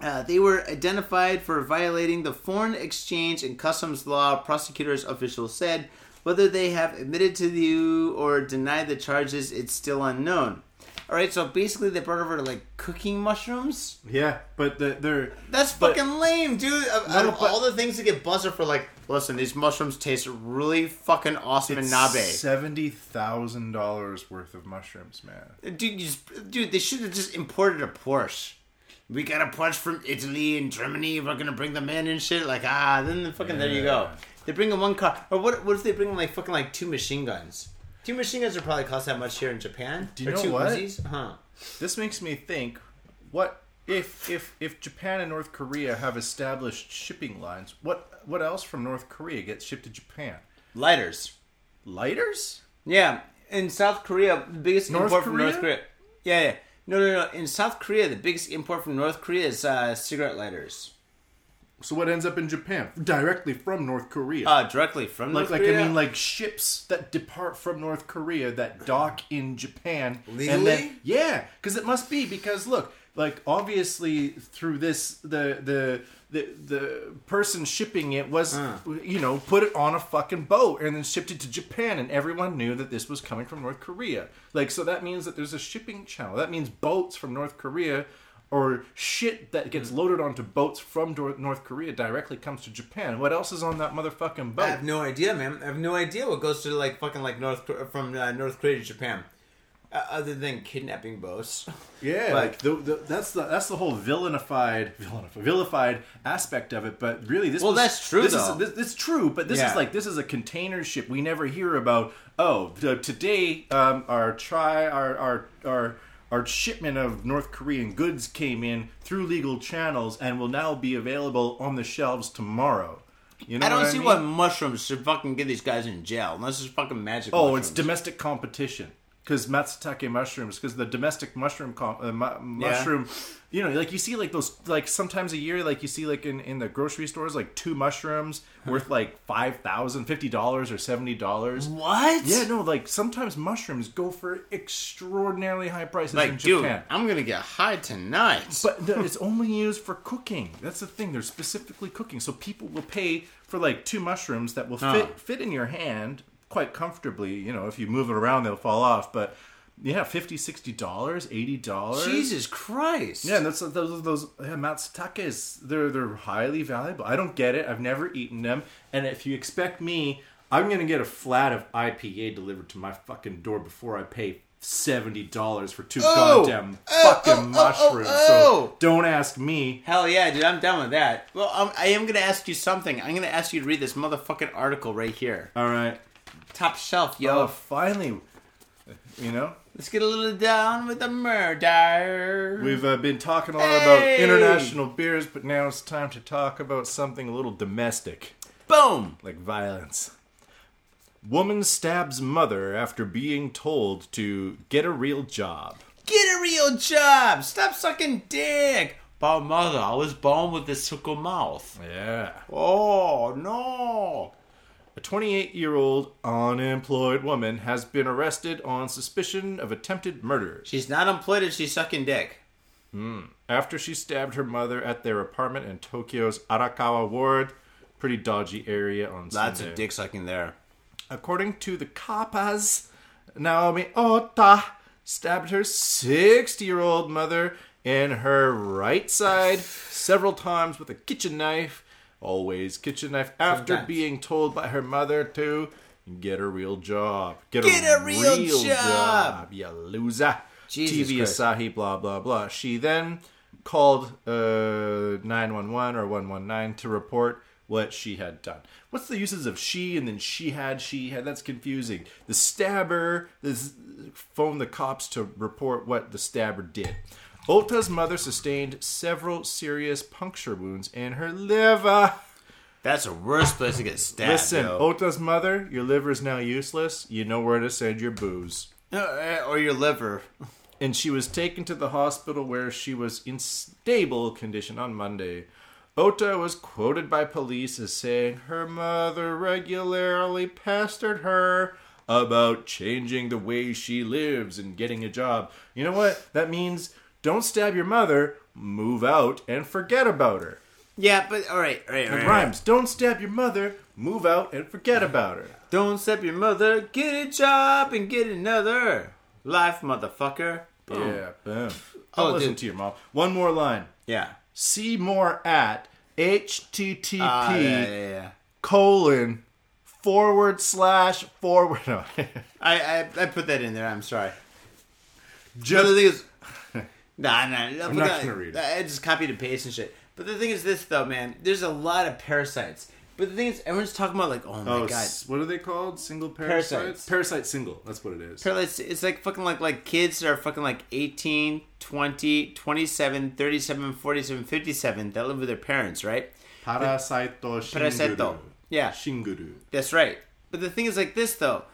Uh, they were identified for violating the Foreign Exchange and Customs Law, prosecutors officials said. Whether they have admitted to you or denied the charges, it's still unknown. All right, so basically they brought over like cooking mushrooms. Yeah, but the, they're That's But- fucking lame, dude. Out No, of but- all the things to get buzzed for, like, listen, these mushrooms taste really fucking awesome in nabe. seventy thousand dollars worth of mushrooms, man. Dude, you just, dude, they should have just imported a Porsche. we got a Porsche from Italy and Germany. We're gonna bring them in and shit. Like ah, then fucking there you go. They bring in one car, or what? What if they bring in like fucking like two machine guns? Two machine guns would probably cost that much here in Japan. Do you or know two what? Uzis? Huh? This makes me think: what if if if Japan and North Korea have established shipping lines? What what else from North Korea gets shipped to Japan? Lighters. Lighters? Yeah, in South Korea, the biggest North import from North Korea? Korea. Yeah, yeah. No, no, no. In South Korea, the biggest import from North Korea is uh, cigarette lighters. So what ends up in Japan? Directly from North Korea? Uh, directly from like North like Korea. I mean like ships that depart from North Korea that dock in Japan. And then yeah because it must be because look like obviously through this the the the the person shipping it was you know put it on a fucking boat and then shipped it to Japan and everyone knew that this was coming from North Korea. Like so that means that there's a shipping channel. That means boats from North Korea or shit that gets Hmm. loaded onto boats from North Korea directly comes to Japan. What else is on that motherfucking boat? I have no idea, man. I have no idea what goes to like fucking like North from uh, North Korea to Japan, uh, other than kidnapping boats. Yeah, But- like the, the, that's the that's the whole villainified, villainified vilified aspect of it. But really, this is Well, was, that's true, This though. is this, it's true, but this Yeah. is like this is a container ship. We never hear about. Oh, the, today um, our try our our our our shipment of North Korean goods came in through legal channels and will now be available on the shelves tomorrow. You know I don't what see mean? what mushrooms should fucking get these guys in jail unless it's fucking magic. Oh, mushrooms. it's domestic competition because matsutake mushrooms because the domestic mushroom com- uh, mu- mushroom you know like you see like those like sometimes a year like you see like in, in the grocery stores like two mushrooms worth like five thousand fifty dollars or seventy dollars What? yeah no like sometimes mushrooms go for extraordinarily high prices in Like, dude, Japan I'm gonna get high tonight. but no, it's only used for cooking. That's the thing. They're specifically cooking, so people will pay for like two mushrooms that will fit fit in your hand quite comfortably. You know, if you move it around, they'll fall off. But yeah, 50 60 dollars, eighty dollars. Jesus Christ. Yeah, and that's those those yeah, matsutakes. They're they're highly valuable. I don't get it. I've never eaten them. And if you expect me, I'm gonna get a flat of IPA delivered to my fucking door before I pay seventy dollars for two Oh! goddamn Oh, fucking oh, oh, mushrooms. oh, So oh! don't ask me. Hell yeah, dude, I'm done with that. Well, um, I am gonna ask you something. I'm gonna ask you to read this motherfucking article right here. All right. Top shelf, yo. Oh, finally. You know, Let's get a little down with the murder. we've uh, been talking a lot Hey! about international beers, but now it's time to talk about something a little domestic. boom. like violence. Woman stabs mother after being told to get a real job. Get a real job. Stop sucking dick. But mother, I was born with a sucker mouth. Yeah. Oh no. A 28 year old unemployed woman has been arrested on suspicion of attempted murder She's not employed and she's sucking dick. Hmm. after she stabbed her mother at their apartment in Tokyo's Arakawa ward. Pretty dodgy area on Lots Sunday. of dick sucking there. According to the Kappas, Naomi Ota stabbed her 60 year old mother in her right side several times with a kitchen knife. Always kitchen knife after Sometimes. being told by her mother to get a real job. Get, Get a real job. You loser. Jesus TV Christ. Asahi, blah, blah, blah. She then called uh, 911 or 119 to report what she had done. What's the uses of she and then she had, she had? That's confusing. The stabber this phoned the cops to report what the stabber did. Ota's mother sustained several serious puncture wounds in her liver. That's the worst place to get stabbed. Listen, yo. Ota's mother, your liver is now useless. You know where to send your booze. Uh, or your liver. and she was taken to the hospital where she was in stable condition on Monday. Ota was quoted by police as saying her mother regularly pestered her about changing the way she lives and getting a job. You know what? That means don't stab your mother, move out, and forget about her. Yeah, but all right, all right, all It right. rhymes. Don't stab your mother, move out, and forget about her. Don't stab your mother. Get a job and get another life, motherfucker. Boom. Yeah, boom. Oh, Don't listen dude. to your mom. One more line. Yeah. see more at http Ah, yeah, yeah, yeah. colon forward slash forward no. I, I I put that in there. I'm sorry. The just other thing is, Nah, nah, nah I'm not gonna read it. I just copied and paste and shit. But the thing is this though, man. There's a lot of parasites. But the thing is, everyone's talking about like, oh my Oh, god, what are they called? Single parasites? Parasites. Parasite single. That's what it is. Parasites, it's like fucking like like kids that are fucking like 18, 20, 27, 37, 47, 57 that live with their parents, right? Parasaito shinguru. Parasaito. Yeah. Shinguru. That's right. But the thing is like this though.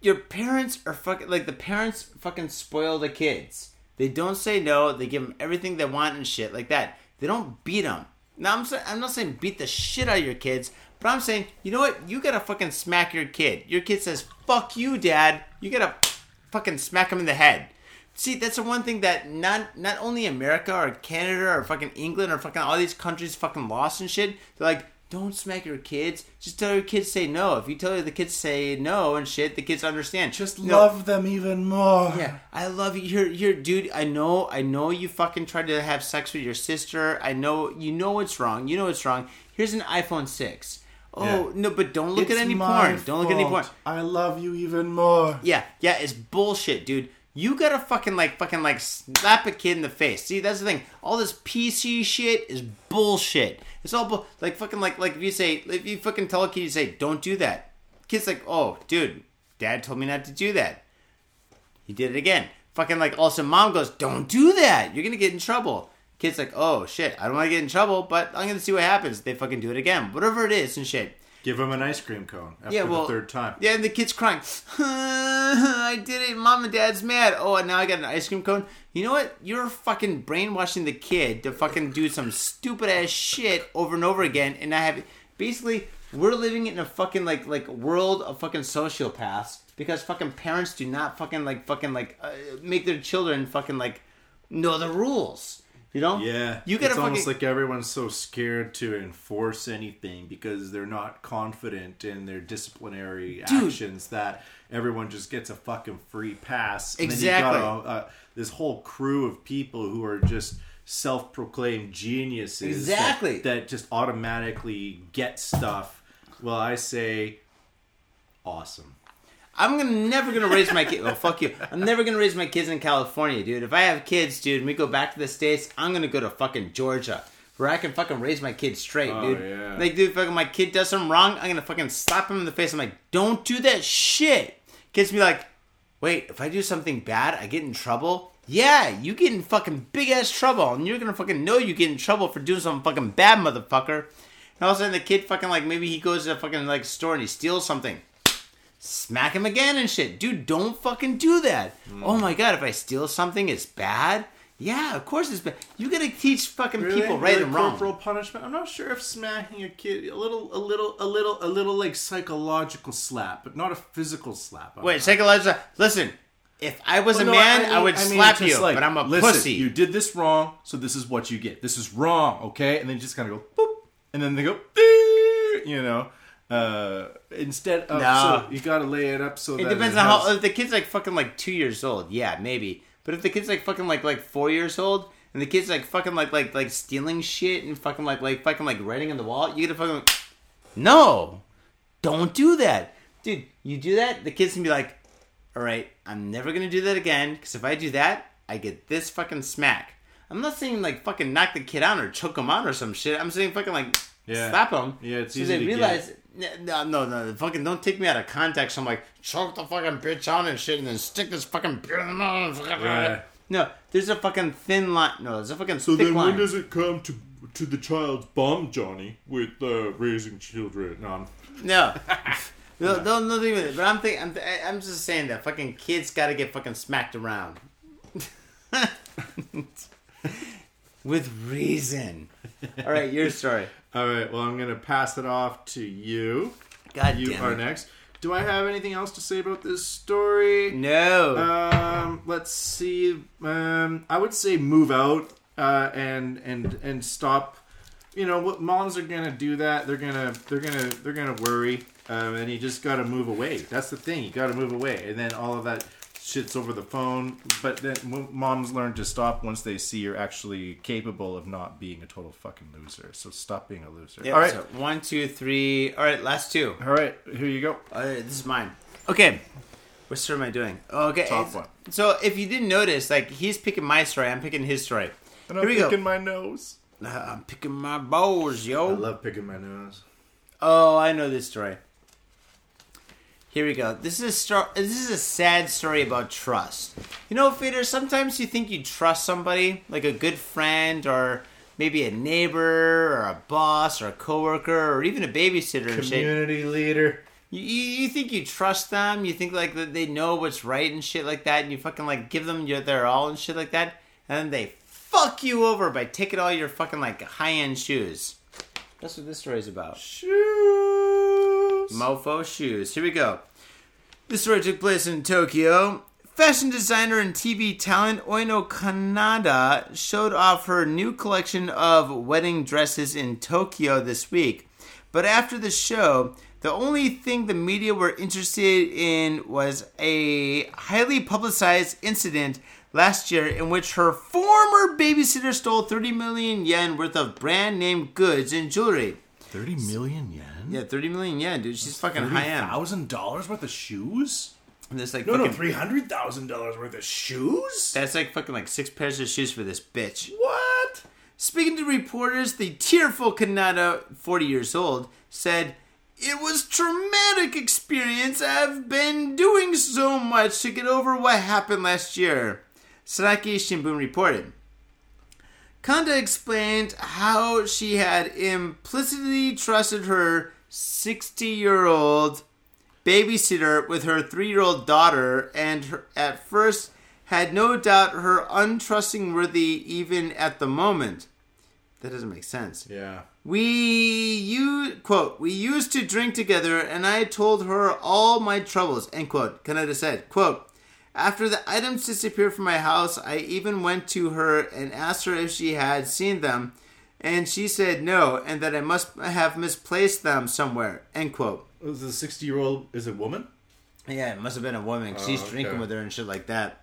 Your parents are fucking like the parents fucking spoil the kids. They don't say no. They give them everything they want and shit like that. They don't beat them. Now I'm I'm not saying beat the shit out of your kids, but I'm saying you know what? You gotta fucking smack your kid. Your kid says "fuck you, dad." You gotta fucking smack him in the head. See, that's the one thing that not not only America or Canada or fucking England or fucking all these countries fucking lost and shit. They're like, don't smack your kids. Just tell your kids say no. If you tell the kids say no and shit, the kids understand. Just You know, love them even more. yeah, I love you. Here, here, dude. I know, I know you fucking tried to have sex with your sister. I know, you know it's wrong. You know it's wrong. Here's an iPhone six. Oh Yeah. no, but don't look It's at any porn. Don't look at any porn. I love you even more. Yeah, yeah, it's bullshit, dude. You gotta fucking like fucking like slap a kid in the face. See, that's the thing. All this PC shit is bullshit. It's all bull- like fucking like like if you say if you fucking tell a kid you say don't do that. Kid's like, oh, dude, dad told me not to do that. He did it again. Fucking like also mom goes, don't do that. You're gonna get in trouble. Kid's like, oh shit, I don't want to get in trouble, but I'm gonna see what happens. They fucking do it again, whatever it is and shit. Give them an ice cream cone after Yeah, well, the third time. Yeah, and the kid's crying. I did it. Mom and dad's mad. Oh, and now I got an ice cream cone. You know what? You're fucking brainwashing the kid to fucking do some stupid ass shit over and over again, and I have basically we're living in a fucking like like world of fucking sociopaths because fucking parents do not fucking like fucking like uh, make their children fucking like know the rules. You know? Yeah, You gotta it's almost fucking- like everyone's so scared to enforce anything because they're not confident in their disciplinary Dude. actions that everyone just gets a fucking free pass. And Exactly. Then you got a, uh, this whole crew of people who are just self-proclaimed geniuses. that- Exactly. That, just automatically get stuff. Well, I say, awesome. I'm gonna never gonna raise my kid. Well, oh, fuck you. I'm never gonna raise my kids in California, dude. If I have kids, dude, and we go back to the states, I'm gonna go to fucking Georgia, where I can fucking raise my kids straight, Oh, dude. yeah. Like, dude, fucking my kid does something wrong, I'm gonna fucking slap him in the face. I'm like, don't do that shit. Kids be like, wait, if I do something bad, I get in trouble. Yeah, you get in fucking big ass trouble, and you're gonna fucking know you get in trouble for doing something fucking bad, motherfucker. And all of a sudden, the kid fucking like maybe he goes to a fucking like store and he steals something smack him again and shit. Dude, don't fucking do that. Hmm. Oh my god, if I steal something, it's bad. Yeah, of course it's bad. You gotta teach fucking Really? people right Really and wrong. Corporal punishment. I'm not sure if smacking a kid a little, a little, a little, a little like psychological slap, but not a physical slap. I'm Wait, not- psychological. Listen, if I was Well, a no, man, I, mean- would I mean slap you, like, but I'm a listen, pussy. You did this wrong, so this is what you get. This is wrong, okay? And then you just kind of go boop, and then they go, you know. Uh, instead of No. so you got to lay it up so it depends it on how. If the kid's like fucking like two years old, yeah, maybe. But if the kid's like fucking like like four years old, and the kid's like fucking like like like stealing shit and fucking like like fucking like writing on the wall, you gotta fucking no, don't do that, dude. You do that, the kid's gonna be like, all right, I'm never gonna do that again because if I do that, I get this fucking smack. I'm not saying like fucking knock the kid out or choke him out or some shit. I'm saying fucking like Yeah. slap him. Yeah, it's so easy they to get. realize. No, no, no, fucking don't take me out of context. I'm like choke the fucking bitch on and shit, and then stick this fucking beer in the mouth. Yeah. No, there's a fucking thin line. No, there's a fucking So thick then, line. when does it come to to the child's bum, Johnny, with uh, raising children? No, I'm- No. No, no, no, think it. But I'm thinking, I'm, I'm just saying that fucking kids got to get fucking smacked around. With reason. All right, your story. All right. Well, I'm gonna pass it off to you. God You damn are next. Do I have anything else to say about this story? No. Um, let's see. Um, I would say move out uh, and and and stop. You know what? Moms are gonna do that. They're gonna they're gonna they're gonna worry, um, and you just gotta move away. That's the thing. You gotta move away, and then all of that shit's over the phone. But then moms learn to stop once they see you're actually capable of not being a total fucking loser. So stop being a loser. Yep, all right. so one, two, three. All right, last two. All right. Here you go. All right, this is mine. Okay. What story am I doing? Oh, okay. Top one. So if you didn't notice, like he's picking my story, I'm picking his story. And Here I'm we go. picking my nose. Uh, I'm picking my balls, yo. I love picking my nose. Oh, I know this story. Here we go. This is a story. This is a sad story about trust. You know, Fader. Sometimes you think you trust somebody, like a good friend, or maybe a neighbor, or a boss, or a coworker, or even a babysitter. And shit. Community leader. You, you you think you trust them. You think like that they know what's right and shit like that, and you fucking like give them your their all and shit like that, and then they fuck you over by taking all your fucking like high end shoes. That's what this story's about. Shoes. Mofo shoes. Here we go. This story took place in Tokyo. Fashion designer and TV talent Oino Kanada showed off her new collection of wedding dresses in Tokyo this week. But after the show, the only thing the media were interested in was a highly publicized incident last year in which her former babysitter stole 30 million yen worth of brand name goods and jewelry. 30 million yen? Yeah, 30 million yen, dude. She's fucking high end. Thousand dollars worth of shoes? And There's like No, no, $300,000 worth of shoes? that's like fucking like six pairs of shoes for this bitch. What? Speaking to reporters, the tearful Kanata, 40 years old, said, It was traumatic experience. I've been doing so much to get over what happened last year. Sankei Shimbun reported. Kanda explained how she had implicitly trusted her 60 year old babysitter with her three year old daughter and her, at first had no doubt her untrustworthy even at the moment. That doesn't make sense. Yeah. We you quote we used to drink together and I told her all my troubles end quote Kaneda said quote after the items disappeared from my house I even went to her and asked her if she had seen them and she said no and that I must have misplaced them somewhere end quote Was the 60 year old is a woman? yeah it must have been a woman 'cause she's Oh, okay. drinking with her and shit like that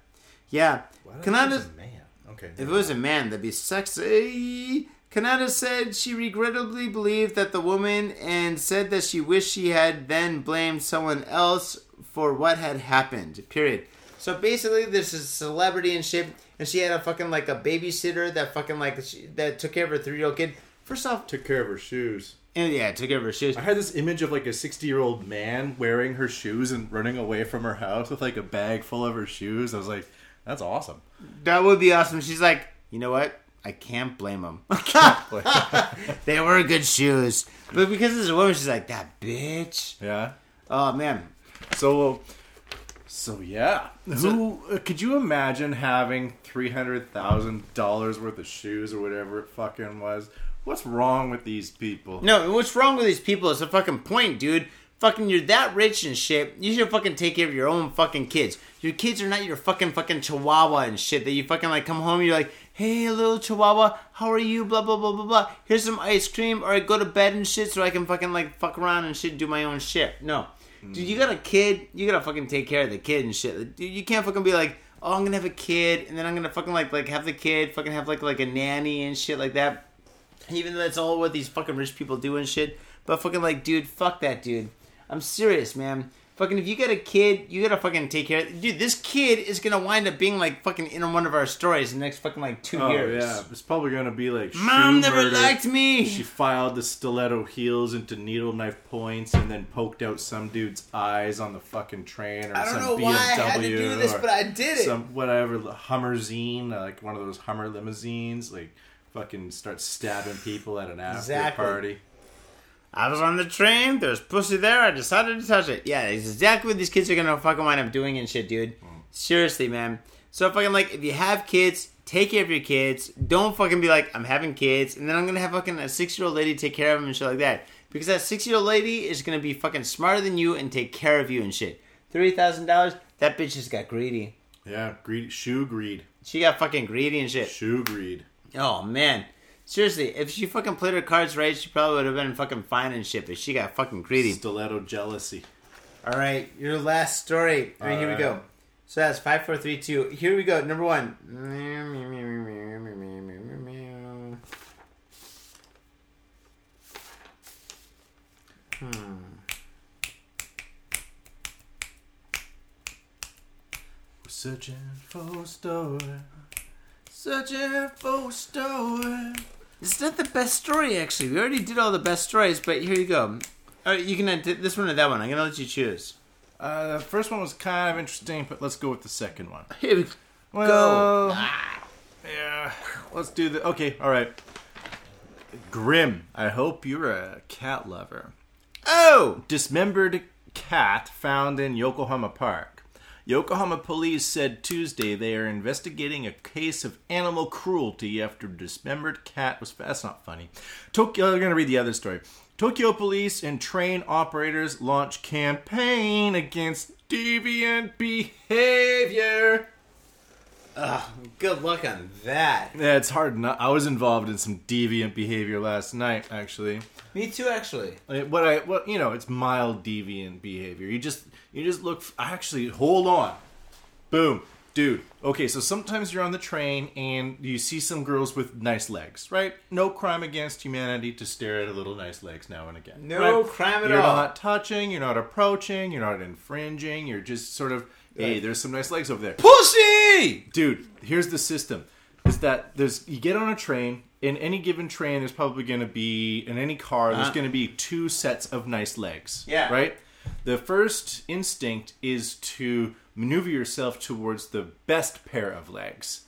yeah Why don't Kaneda you use a man. Okay. if it was a man, that'd be sexy. Kanata said she regrettably believed that the woman and said that she wished she had then blamed someone else for what had happened. Period. So basically, this is celebrity and shit, and she had a fucking like a babysitter that fucking like she, that took care of her three year old kid. First off, took care of her shoes. and yeah, took care of her shoes. I had this image of like a 60 year old man wearing her shoes and running away from her house with like a bag full of her shoes. I was like, that's awesome. That would be awesome. She's like, you know what? I can't blame them. they were good shoes, but because it's a woman, she's like that bitch. Yeah. Oh man, So, so yeah. Who could you imagine having three hundred thousand dollars worth of shoes or whatever it fucking was? What's wrong with these people? No, what's wrong with these people is the fucking point, dude. Fucking, you're that rich and shit. You should fucking take care of your own fucking kids. Your kids are not your fucking fucking chihuahua and shit that you fucking like come home. You're like, hey, little chihuahua, how are you? Blah blah blah blah blah. Here's some ice cream, or I go to bed and shit so I can fucking like fuck around and shit, and do my own shit. No, dude, you got a kid. You gotta fucking take care of the kid and shit. Dude, you can't fucking be like, oh, I'm gonna have a kid, and then I'm gonna fucking like like have the kid, fucking have like like a nanny and shit like that. Even though that's all what these fucking rich people do and shit. But fucking like, dude, fuck that, dude. I'm serious, man. Fucking, if you got a kid, you gotta fucking take care. of Dude, this kid is gonna wind up being like fucking in one of our stories in the next fucking like two Oh years. yeah, it's probably gonna be like Mom shoe never murder. liked me. She filed the stiletto heels into needle knife points and then poked out some dude's eyes on the fucking train or I don't some know BMW why I had to do this, but I did it. Some whatever Hummerzine, uh, like one of those Hummer limousines, like fucking start stabbing people at an after Exactly. party. I was on the train. There's pussy there. I decided to touch it. Yeah, it's exactly what these kids are gonna fucking wind up doing and shit, dude. Seriously, man. So fucking like, if you have kids, take care of your kids. Don't fucking be like, I'm having kids, and then I'm gonna have fucking a six year old lady take care of them and shit like that. Because that six year old lady is gonna be fucking smarter than you and take care of you and shit. Three thousand dollars. That bitch just got greedy. Yeah, greed, shoe greed, She got fucking greedy and shit. shoe greed. Oh man. Seriously, if she fucking played her cards right, she probably would have been fucking fine and shit, but she got fucking greedy. Stiletto jealousy. All right, your last story. All right, here we go. So that's five, four, three, two. Here we go. Number one. Hmm. We're Searching for a story. Searching for a story. It's not the best story, actually. We already did all the best stories, but here you go. All right, you can uh, this one or that one. I'm gonna let you choose. Uh, the first one was kind of interesting, but let's go with the second one. Here we Well, yeah, let's do the. Okay, all right. Grim. I hope you're a cat lover. Oh, Dismembered cat found in Yokohama Park. Yokohama police said Tuesday they are investigating a case of animal cruelty after a dismembered cat was. That's not funny. Tokyo. I'm going to read the other story. Tokyo police and train operators launch campaign against deviant behavior. good luck on that. Yeah, it's hard. Not, I was involved in some deviant behavior last night, actually. Me too, actually. What I, what you know, it's mild deviant behavior. You just, you just look. Actually, hold on. Boom, dude. Okay, so sometimes you're on the train and you see some girls with nice legs, right? No crime against humanity to stare at a little nice legs now and again. No right? crime at you're all. not touching. You're not approaching. You're not infringing. You're just sort of, hey, there's some nice legs over there Pussy. dude here's the system is that there's you get on a train in any given train there's probably going to be in any car there's Uh-huh. going to be two sets of nice legs Yeah. right the first instinct is to maneuver yourself towards the best pair of legs.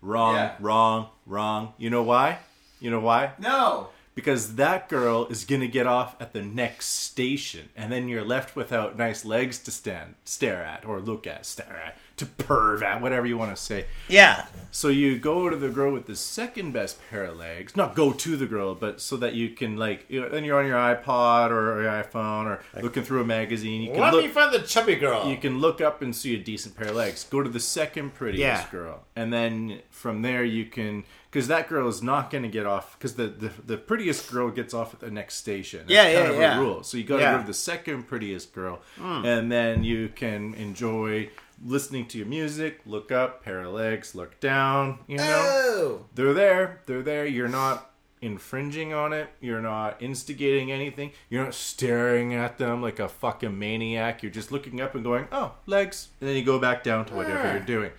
Wrong Yeah. wrong wrong. You know why? You know why? No. because that girl is gonna get off at the next station, and then you're left without nice legs to stand, stare at, or look at, stare at, to perv at, whatever you want to say. Yeah. So you go to the girl with the second best pair of legs, not go to the girl, but so that you can like, you know, then you're on your iPod or your iPhone or looking through a magazine. You can Let look, me find the chubby girl. you can look up and see a decent pair of legs. Go to the second prettiest Yeah. girl, and then from there you can, because that girl is not going to get off, because the, the the prettiest girl gets off at the next station. That's Yeah, kind yeah, of yeah. A rule. So you got to Yeah. Go to the second prettiest girl, hmm. and then you can enjoy listening to your music. Look up, pair of legs. Look down. You know Oh. they're there. They're there. You're not infringing on it. You're not instigating anything. You're not staring at them like a fucking maniac. You're just looking up and going, "Oh, legs," and then you go back down to whatever you're ah. doing.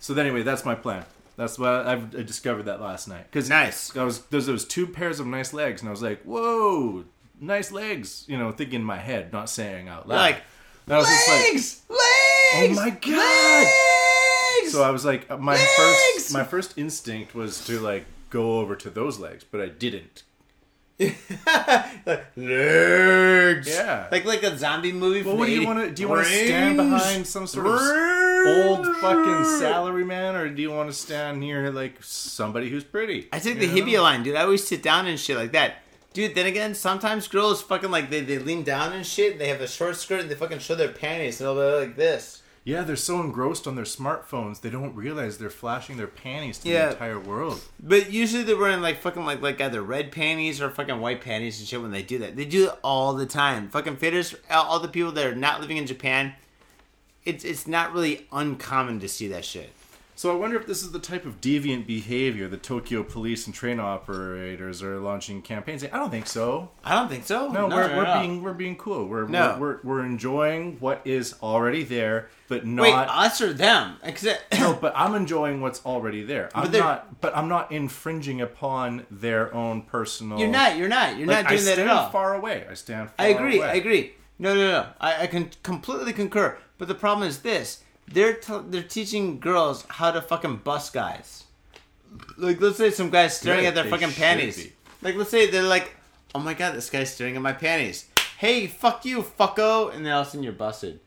So anyway, that's my plan. That's what I've I discovered that last night. Because Nice. I was there's those two pairs of nice legs, and I was like, "Whoa, nice legs!" You know, thinking in my head, not saying out loud. Like, was like, Legs. Legs. Oh my God. Legs. so I was like, uh, my Legs! first my first instinct was to like go over to those legs, but I didn't. like, legs. Yeah. Like like a zombie movie. Well, what do you want to do? You want to stand behind some sort of old fucking salary man, or do you want to stand near like somebody who's pretty? I take the know? hippie line, dude. I always sit down and shit like that. Dude, then again, sometimes girls fucking like they, they lean down and shit. And They have a short skirt and they fucking show their panties and they'll be like this. Yeah, they're so engrossed on their smartphones, they don't realize they're flashing their panties to Yeah. the entire world. But usually they're wearing like fucking like like either red panties or fucking white panties and shit when they do that. They do it all the time. Fucking Faders, all all the people that are not living in Japan, it's it's not really uncommon to see that shit. So I wonder if this is the type of deviant behavior the Tokyo police and train operators are launching campaigns. I don't think so. I don't think so. No, we're, no, we're no. being we're being cool. We're, we're, we're we're enjoying what is already there, but not. Wait, us or them. no, but I'm enjoying what's already there. I'm But not. But I'm not infringing upon their own personal. You're not. You're not. You're Like, not doing I that at all. far away. I stand. Far I agree. away. I agree. No, no, no. I, I can completely concur. But the problem is this: they're t- they're teaching girls how to fucking bust guys. Like, let's say some guys staring Good, at their fucking panties. be. Like, let's say they're like, "Oh my god, this guy's staring at my panties." Hey, fuck you, fucko! And then all of a sudden you're busted.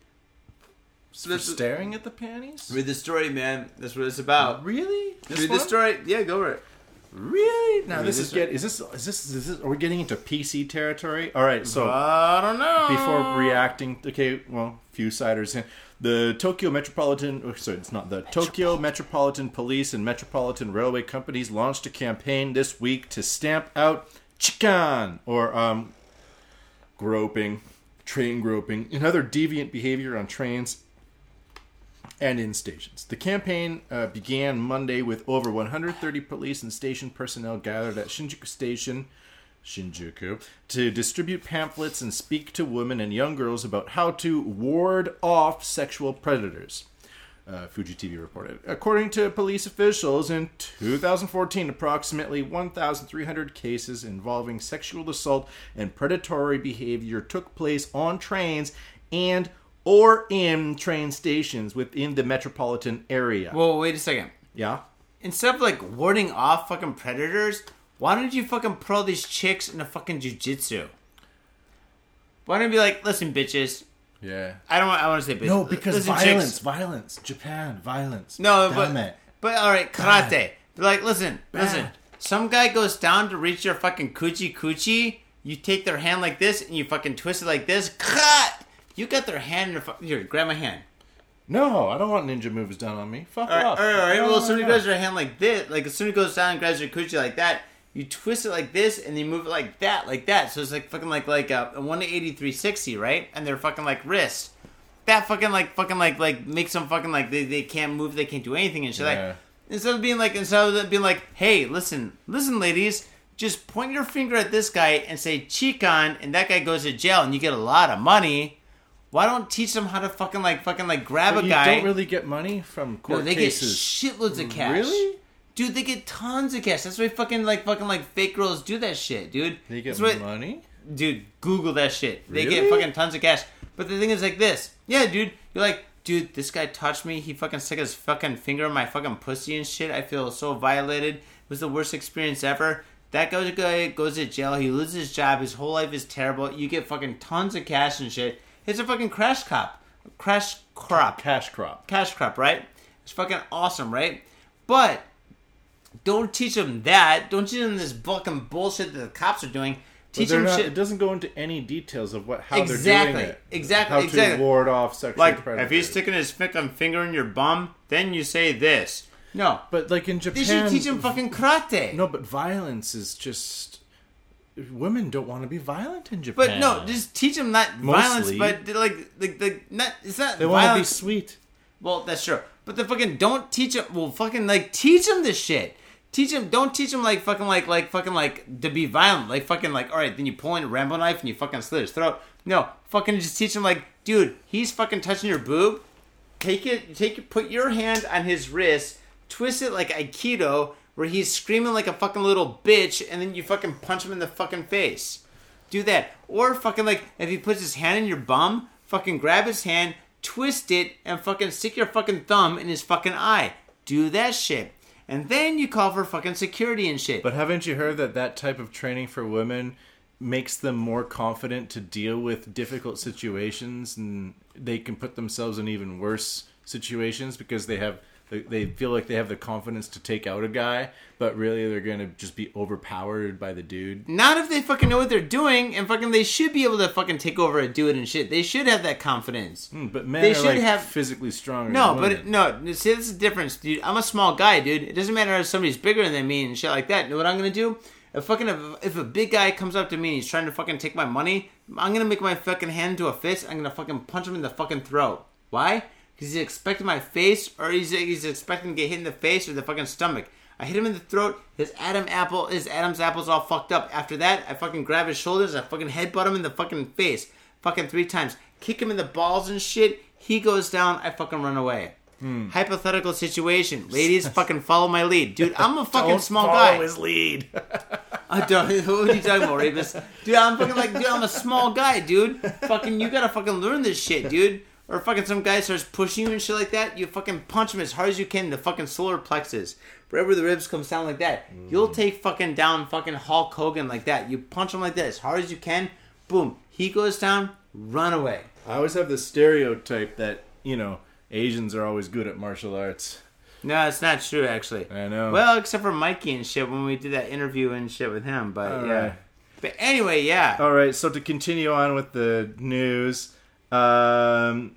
So they're staring at the panties. Read the story, man. That's what it's about. Really? This Read one? the story. Yeah, go over it. Really? Now Read this is get. Is this? Is this? Is this? Are we getting into PC territory? All right. So. I don't know. before reacting okay well few siders in the tokyo metropolitan oh, sorry it's not the tokyo metropolitan police and metropolitan railway companies launched a campaign this week to stamp out chikan or um groping train groping and other deviant behavior on trains and in stations. The campaign uh, began Monday with over 130 police and station personnel gathered at Shinjuku Station, Shinjuku, to distribute pamphlets and speak to women and young girls about how to ward off sexual predators. Uh, Fuji TV reported. According to police officials, in 2014, approximately 1,300 cases involving sexual assault and predatory behavior took place on trains and or in train stations within the metropolitan area. Well, wait a second. yeah. Instead of like warding off fucking predators, why don't you fucking put all these chicks in a fucking jujitsu? Why don't you be like, listen, bitches. Yeah. I don't. want I want to say bitches. No, because Listen, violence, chicks. violence, Japan, violence. No, Damn but it. but all right, karate. They're like, listen, listen. Some guy goes down to reach your fucking coochie coochie. You take their hand like this and you fucking twist it like this. Cut. You got their hand in your fu- here. Grab my hand. No, I don't want ninja moves done on me. Fuck All right, off. all right, all right. No, Well, no, as soon as he grabs your hand like this, like as soon as he goes down and grabs your coochie like that, you twist it like this and you move it like that, like that. So it's like fucking like like uh, a, a 180 360, right? And they're fucking like wrists. That fucking like fucking like like makes them fucking like they, they can't move, they can't do anything and shit. Yeah. Like instead of being like instead of being like, hey, listen, listen, ladies. Just point your finger at this guy and say Chikan, and that guy goes to jail, and you get a lot of money. Why don't teach them how to fucking like fucking like grab But a you guy? don't really get money from court No, they cases. get shitloads of cash. Really? Dude, they get tons of cash. That's why fucking like fucking like fake girls do that shit, dude. they get That's money. dude. Google that shit. They get fucking tons of cash. But the thing is like this. Yeah, dude. You're like, dude, this guy touched me. He fucking stuck his fucking finger in my fucking pussy and shit. I feel so violated. It was the worst experience ever. That guy goes to jail. He loses his job. His whole life is terrible. You get fucking tons of cash and shit. It's a fucking crash cop, crash crop Cash crop. cash crop, right? It's fucking awesome, right? But don't teach them that. Don't teach them this fucking bullshit that the cops are doing. Teach them not- shit. It doesn't go into any details of what how Exactly. they're doing it. Exactly, How to exactly. ward off sexual Like predators. if he's sticking his um, finger in your bum, then you say this. No, But like in Japan, they should teach him fucking karate. No, but violence is just. Women don't want to be violent in Japan. But no, just teach them not Mostly. violence, but like, like, like, not. It's not they want to be sweet. Well, that's true. But the fucking don't teach them. Well, fucking like teach them this shit. Teach him. Don't teach him like fucking like like fucking like to be violent. Like fucking like all right. Then you pull in a Rambo knife and you fucking slit his throat. No, fucking just teach him like, dude, he's fucking touching your boob. Take it. Take it. Put your hand on his wrist. Twist it like aikido, where he's screaming like a fucking little bitch, and then you fucking punch him in the fucking face. Do that. Or fucking like if he puts his hand in your bum, fucking grab his hand, twist it, and fucking stick your fucking thumb in his fucking eye. Do that shit. And then you call for fucking security and shit. But haven't you heard that that type of training for women makes them more confident to deal with difficult situations, and they can put themselves in even worse situations because they have they feel like they have the confidence to take out a guy, but really they're gonna just be overpowered by the dude. Not if they fucking know what they're doing and fucking they should be able to fucking take over a dude and shit. They should have that confidence. Hmm, But men They are should like have- physically stronger. No, than but women. no. See, this is the difference, dude. I'm a small guy, dude. It doesn't matter if somebody's bigger than me and shit like that. You know what I'm gonna do? If fucking if, if a big guy comes up to me and he's trying to fucking take my money, I'm gonna make my fucking hand into a fist. I'm gonna fucking punch him in the fucking throat. Why? He's expecting my face, or he's he's expecting to get hit in the face or the fucking stomach. I hit him in the throat. His Adam apple, his Adam's apple's all fucked up. After that, I fucking grab his shoulders. I fucking headbutt him in the fucking face, fucking three times. Kick him in the balls and shit. He goes down. I fucking run away. Hmm. Hypothetical situation, ladies. fucking follow my lead, dude. I'm a fucking Don't small follow guy. His lead. I don't. What are you talking about, Rebus? Dude, I'm fucking like, dude, I'm a small guy, dude. Fucking, you gotta fucking learn this shit, dude. Or fucking some guy starts pushing you and shit like that, you fucking punch him as hard as you can in the fucking solar plexus. Wherever the ribs come down like that, you'll mm. take fucking down fucking Hulk Hogan like that. You punch him like that as hard as you can, boom, he goes down, run away. I always have this stereotype that you know Asians are always good at martial arts. No, it's not true, actually. I know. Well, except for Mikey and shit when we did that interview and shit with him, but All yeah. right. But anyway, yeah. All right, so to continue on with the news, um,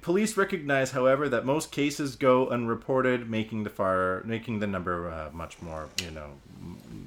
police recognize, however, that most cases go unreported, making the far making the number uh, much more, you know,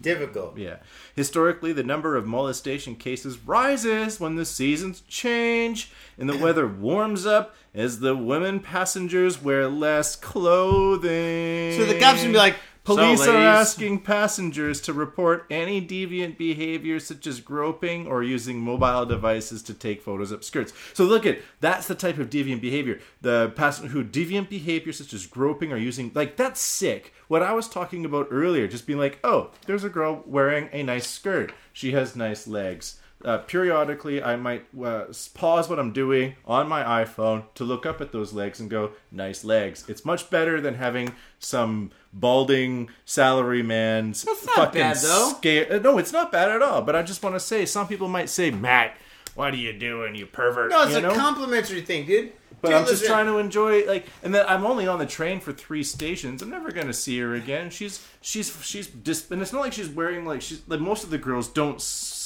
Difficult. yeah. Historically, the number of molestation cases rises when the seasons change and the weather warms up as the women passengers wear less clothing. So the cops would be like, Police So, are asking passengers to report any deviant behavior such as groping or using mobile devices to take photos of skirts. So look at that's the type of deviant behavior. The passenger who deviant behavior such as groping or using like that's sick. What I was talking about earlier, just being like, oh, there's a girl wearing a nice skirt. She has nice legs. Uh, periodically, I might uh, pause what I'm doing on my iPhone to look up at those legs and go, "Nice legs." It's much better than having some balding salary man's That's not fucking bad, though. sca- uh, No, it's not bad at all. But I just want to say, some people might say, "Matt, what are you doing, you pervert?" No, it's you a know? complimentary thing, dude. But Dude, I'm just listen. trying to enjoy like, and then I'm only on the train for three stations. I'm never gonna see her again. She's she's she's dis- and it's not like she's wearing like she's like most of the girls don't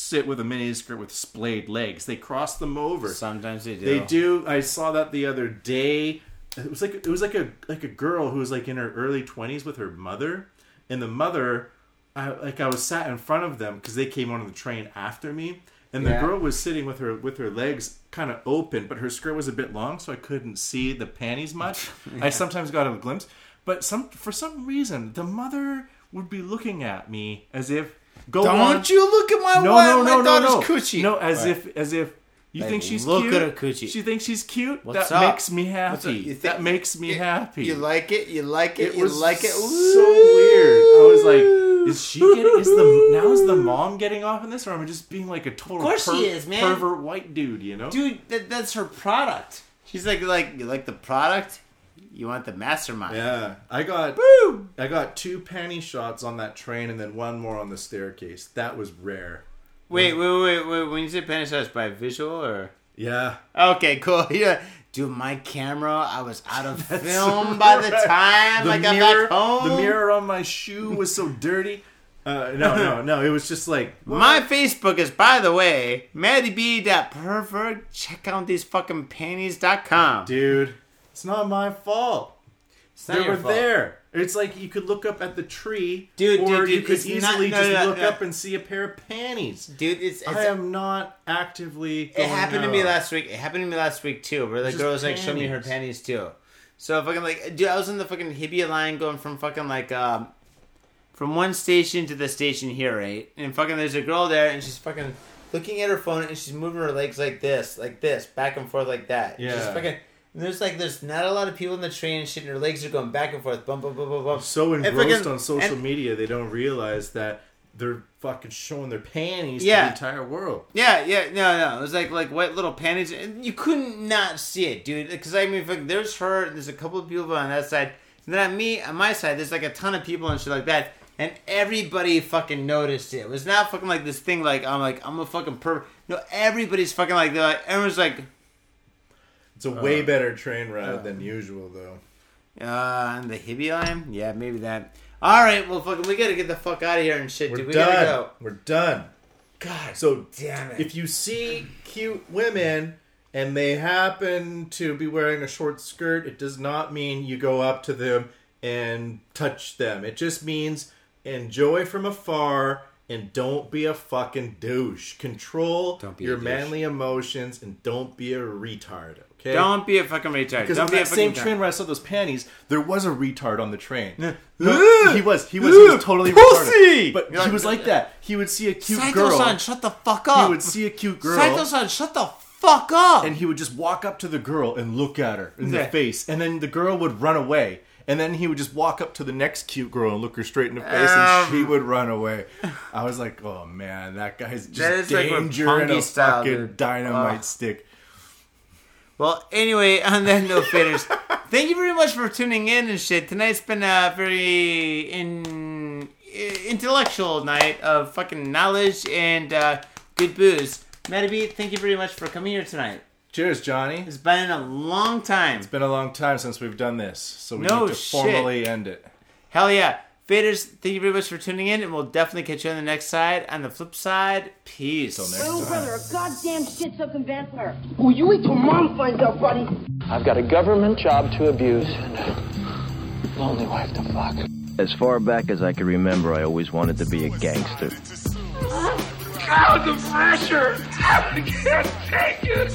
sit with a mini skirt with splayed legs. They cross them over. Sometimes they do. They do. I saw that the other day. It was like it was like a like a girl who was like in her early twenties with her mother, and the mother, I like I was sat in front of them because they came on the train after me, and the Yeah. girl was sitting with her with her legs kind of open, but her skirt was a bit long, so I couldn't see the panties much. I sometimes got a glimpse, but some for some reason the mother would be looking at me as if go Don't on. you look at my no, wife, no, no, my no, daughter's no. coochie. No, as Right. if as if you Like, think she's look cute. at her coochie. She thinks she's cute. What's that up? makes me happy. You think- that makes me happy. You like it? You like it? it you was like it? Ooh. so weird. I was like, is she getting? Is the now is the mom getting off in this, or am I just being like a total Of course she is, man. pervert white dude? You know, dude, that, that's her product. She's like, like, you like the product? You want the mastermind? Yeah, I got I got two panty shots on that train, and then one more on the staircase. That was rare. Wait, wait, wait, wait. When you say penny shots, by visual or? Yeah, Okay, cool. Yeah. Dude, my camera, I was out of film by the time the I got mirror, back home. the mirror on my shoe was so dirty. Uh, no, no, no. It was just like My Facebook is, by the way, MattyB.pervert. Check out these fucking panties.com. dude, it's not my fault. It's not they were fault. there. It's like you could look up at the tree, Dude, or dude, you dude, could easily not- no, just no, look no. up and see a pair of panties. Dude, it's, it's I am not actively. It happened to me last week. It happened to me last week too, where the Just girl was like, "Show me her panties. panties too." So fucking like, dude, I was in the fucking Hibiya line going from fucking like um, from one station to the station here, right? And fucking there's a girl there, and she's fucking looking at her phone, and she's moving her legs like this, like this, back and forth like that. And She's Yeah. fucking. And there's like there's not a lot of people in the train and shit, and her legs are going back and forth, bump, bump, bump, bump, bump. so engrossed on social and- media they don't realize that they're fucking showing their panties Yeah. to the entire world. Yeah, yeah, no, no. It was like like white little panties, and you couldn't not see it, dude. Because I mean, fuck, there's her. and There's a couple of people on that side, and then on me, on my side, there's like a ton of people and shit like that, and everybody fucking noticed it. It was not fucking like this thing like I'm like I'm a fucking per. No, everybody's fucking like they're like everyone's like, It's a way better train ride than usual, though. uh, on the Hibiya line, yeah, maybe that. All right, well, fucking, we gotta get the fuck out of here and shit, We're dude. We done. gotta go. We're done. God, So damn it. if you see cute women and they happen to be wearing a short skirt, it does not mean you go up to them and touch them. It just means enjoy from afar and don't be a fucking douche. Control Don't be your manly emotions and don't be a retard. Okay. don't be a fucking retard. because Don't on be a that same fucking train where I saw those panties, there was a retard on the train. No, he was. He was. He was totally Pussy! retarded. But You're he was like that. He would see a cute Saito girl. san, shut the fuck up. He would see a cute girl. Saito-san, shut the fuck up. and he would just walk up to the girl and look at her in Yeah. the face, and then the girl would run away. And then he would just walk up to the next cute girl and look her straight in the face, and Um. she would run away. I was like, "Oh man, that guy's just That is like danger in a Roppongi style, fucking dude. dynamite Ugh. stick." Well, anyway, on that note, faders, thank you very much for tuning in and shit. Tonight's been a very in, intellectual night of fucking knowledge and uh, good booze. Matty B, thank you very much for coming here tonight. Cheers, Johnny. It's been a long time. It's been a long time since we've done this, so we No need to shit. formally end it. Hell yeah. Faders, thank you very much for tuning in, and we'll definitely catch you on the next side. On the flip side, peace. Till next My own time. brother, a goddamn shit-sucking vampire. Will you wait till mom finds out, buddy? I've got a government job to abuse and a lonely wife to fuck. As far back as I can remember, I always wanted to be a gangster. God, the pressure! I can't take it!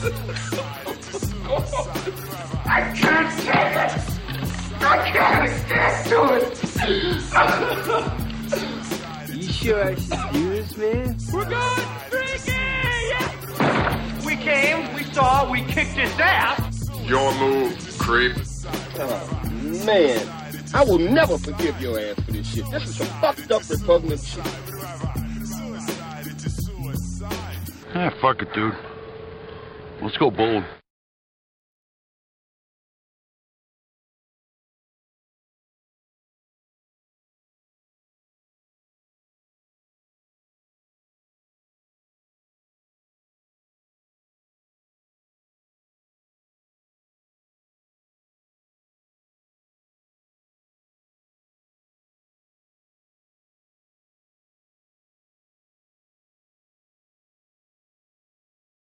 I can't take it! I can't stand! You sure I this, man? We're going freaky! Yeah! We came, we saw, we kicked his ass. Your move, creep. Oh, man. I will never forgive your ass for this shit. This is some fucked up repugnant shit. Ah, fuck it, dude. Let's go bold.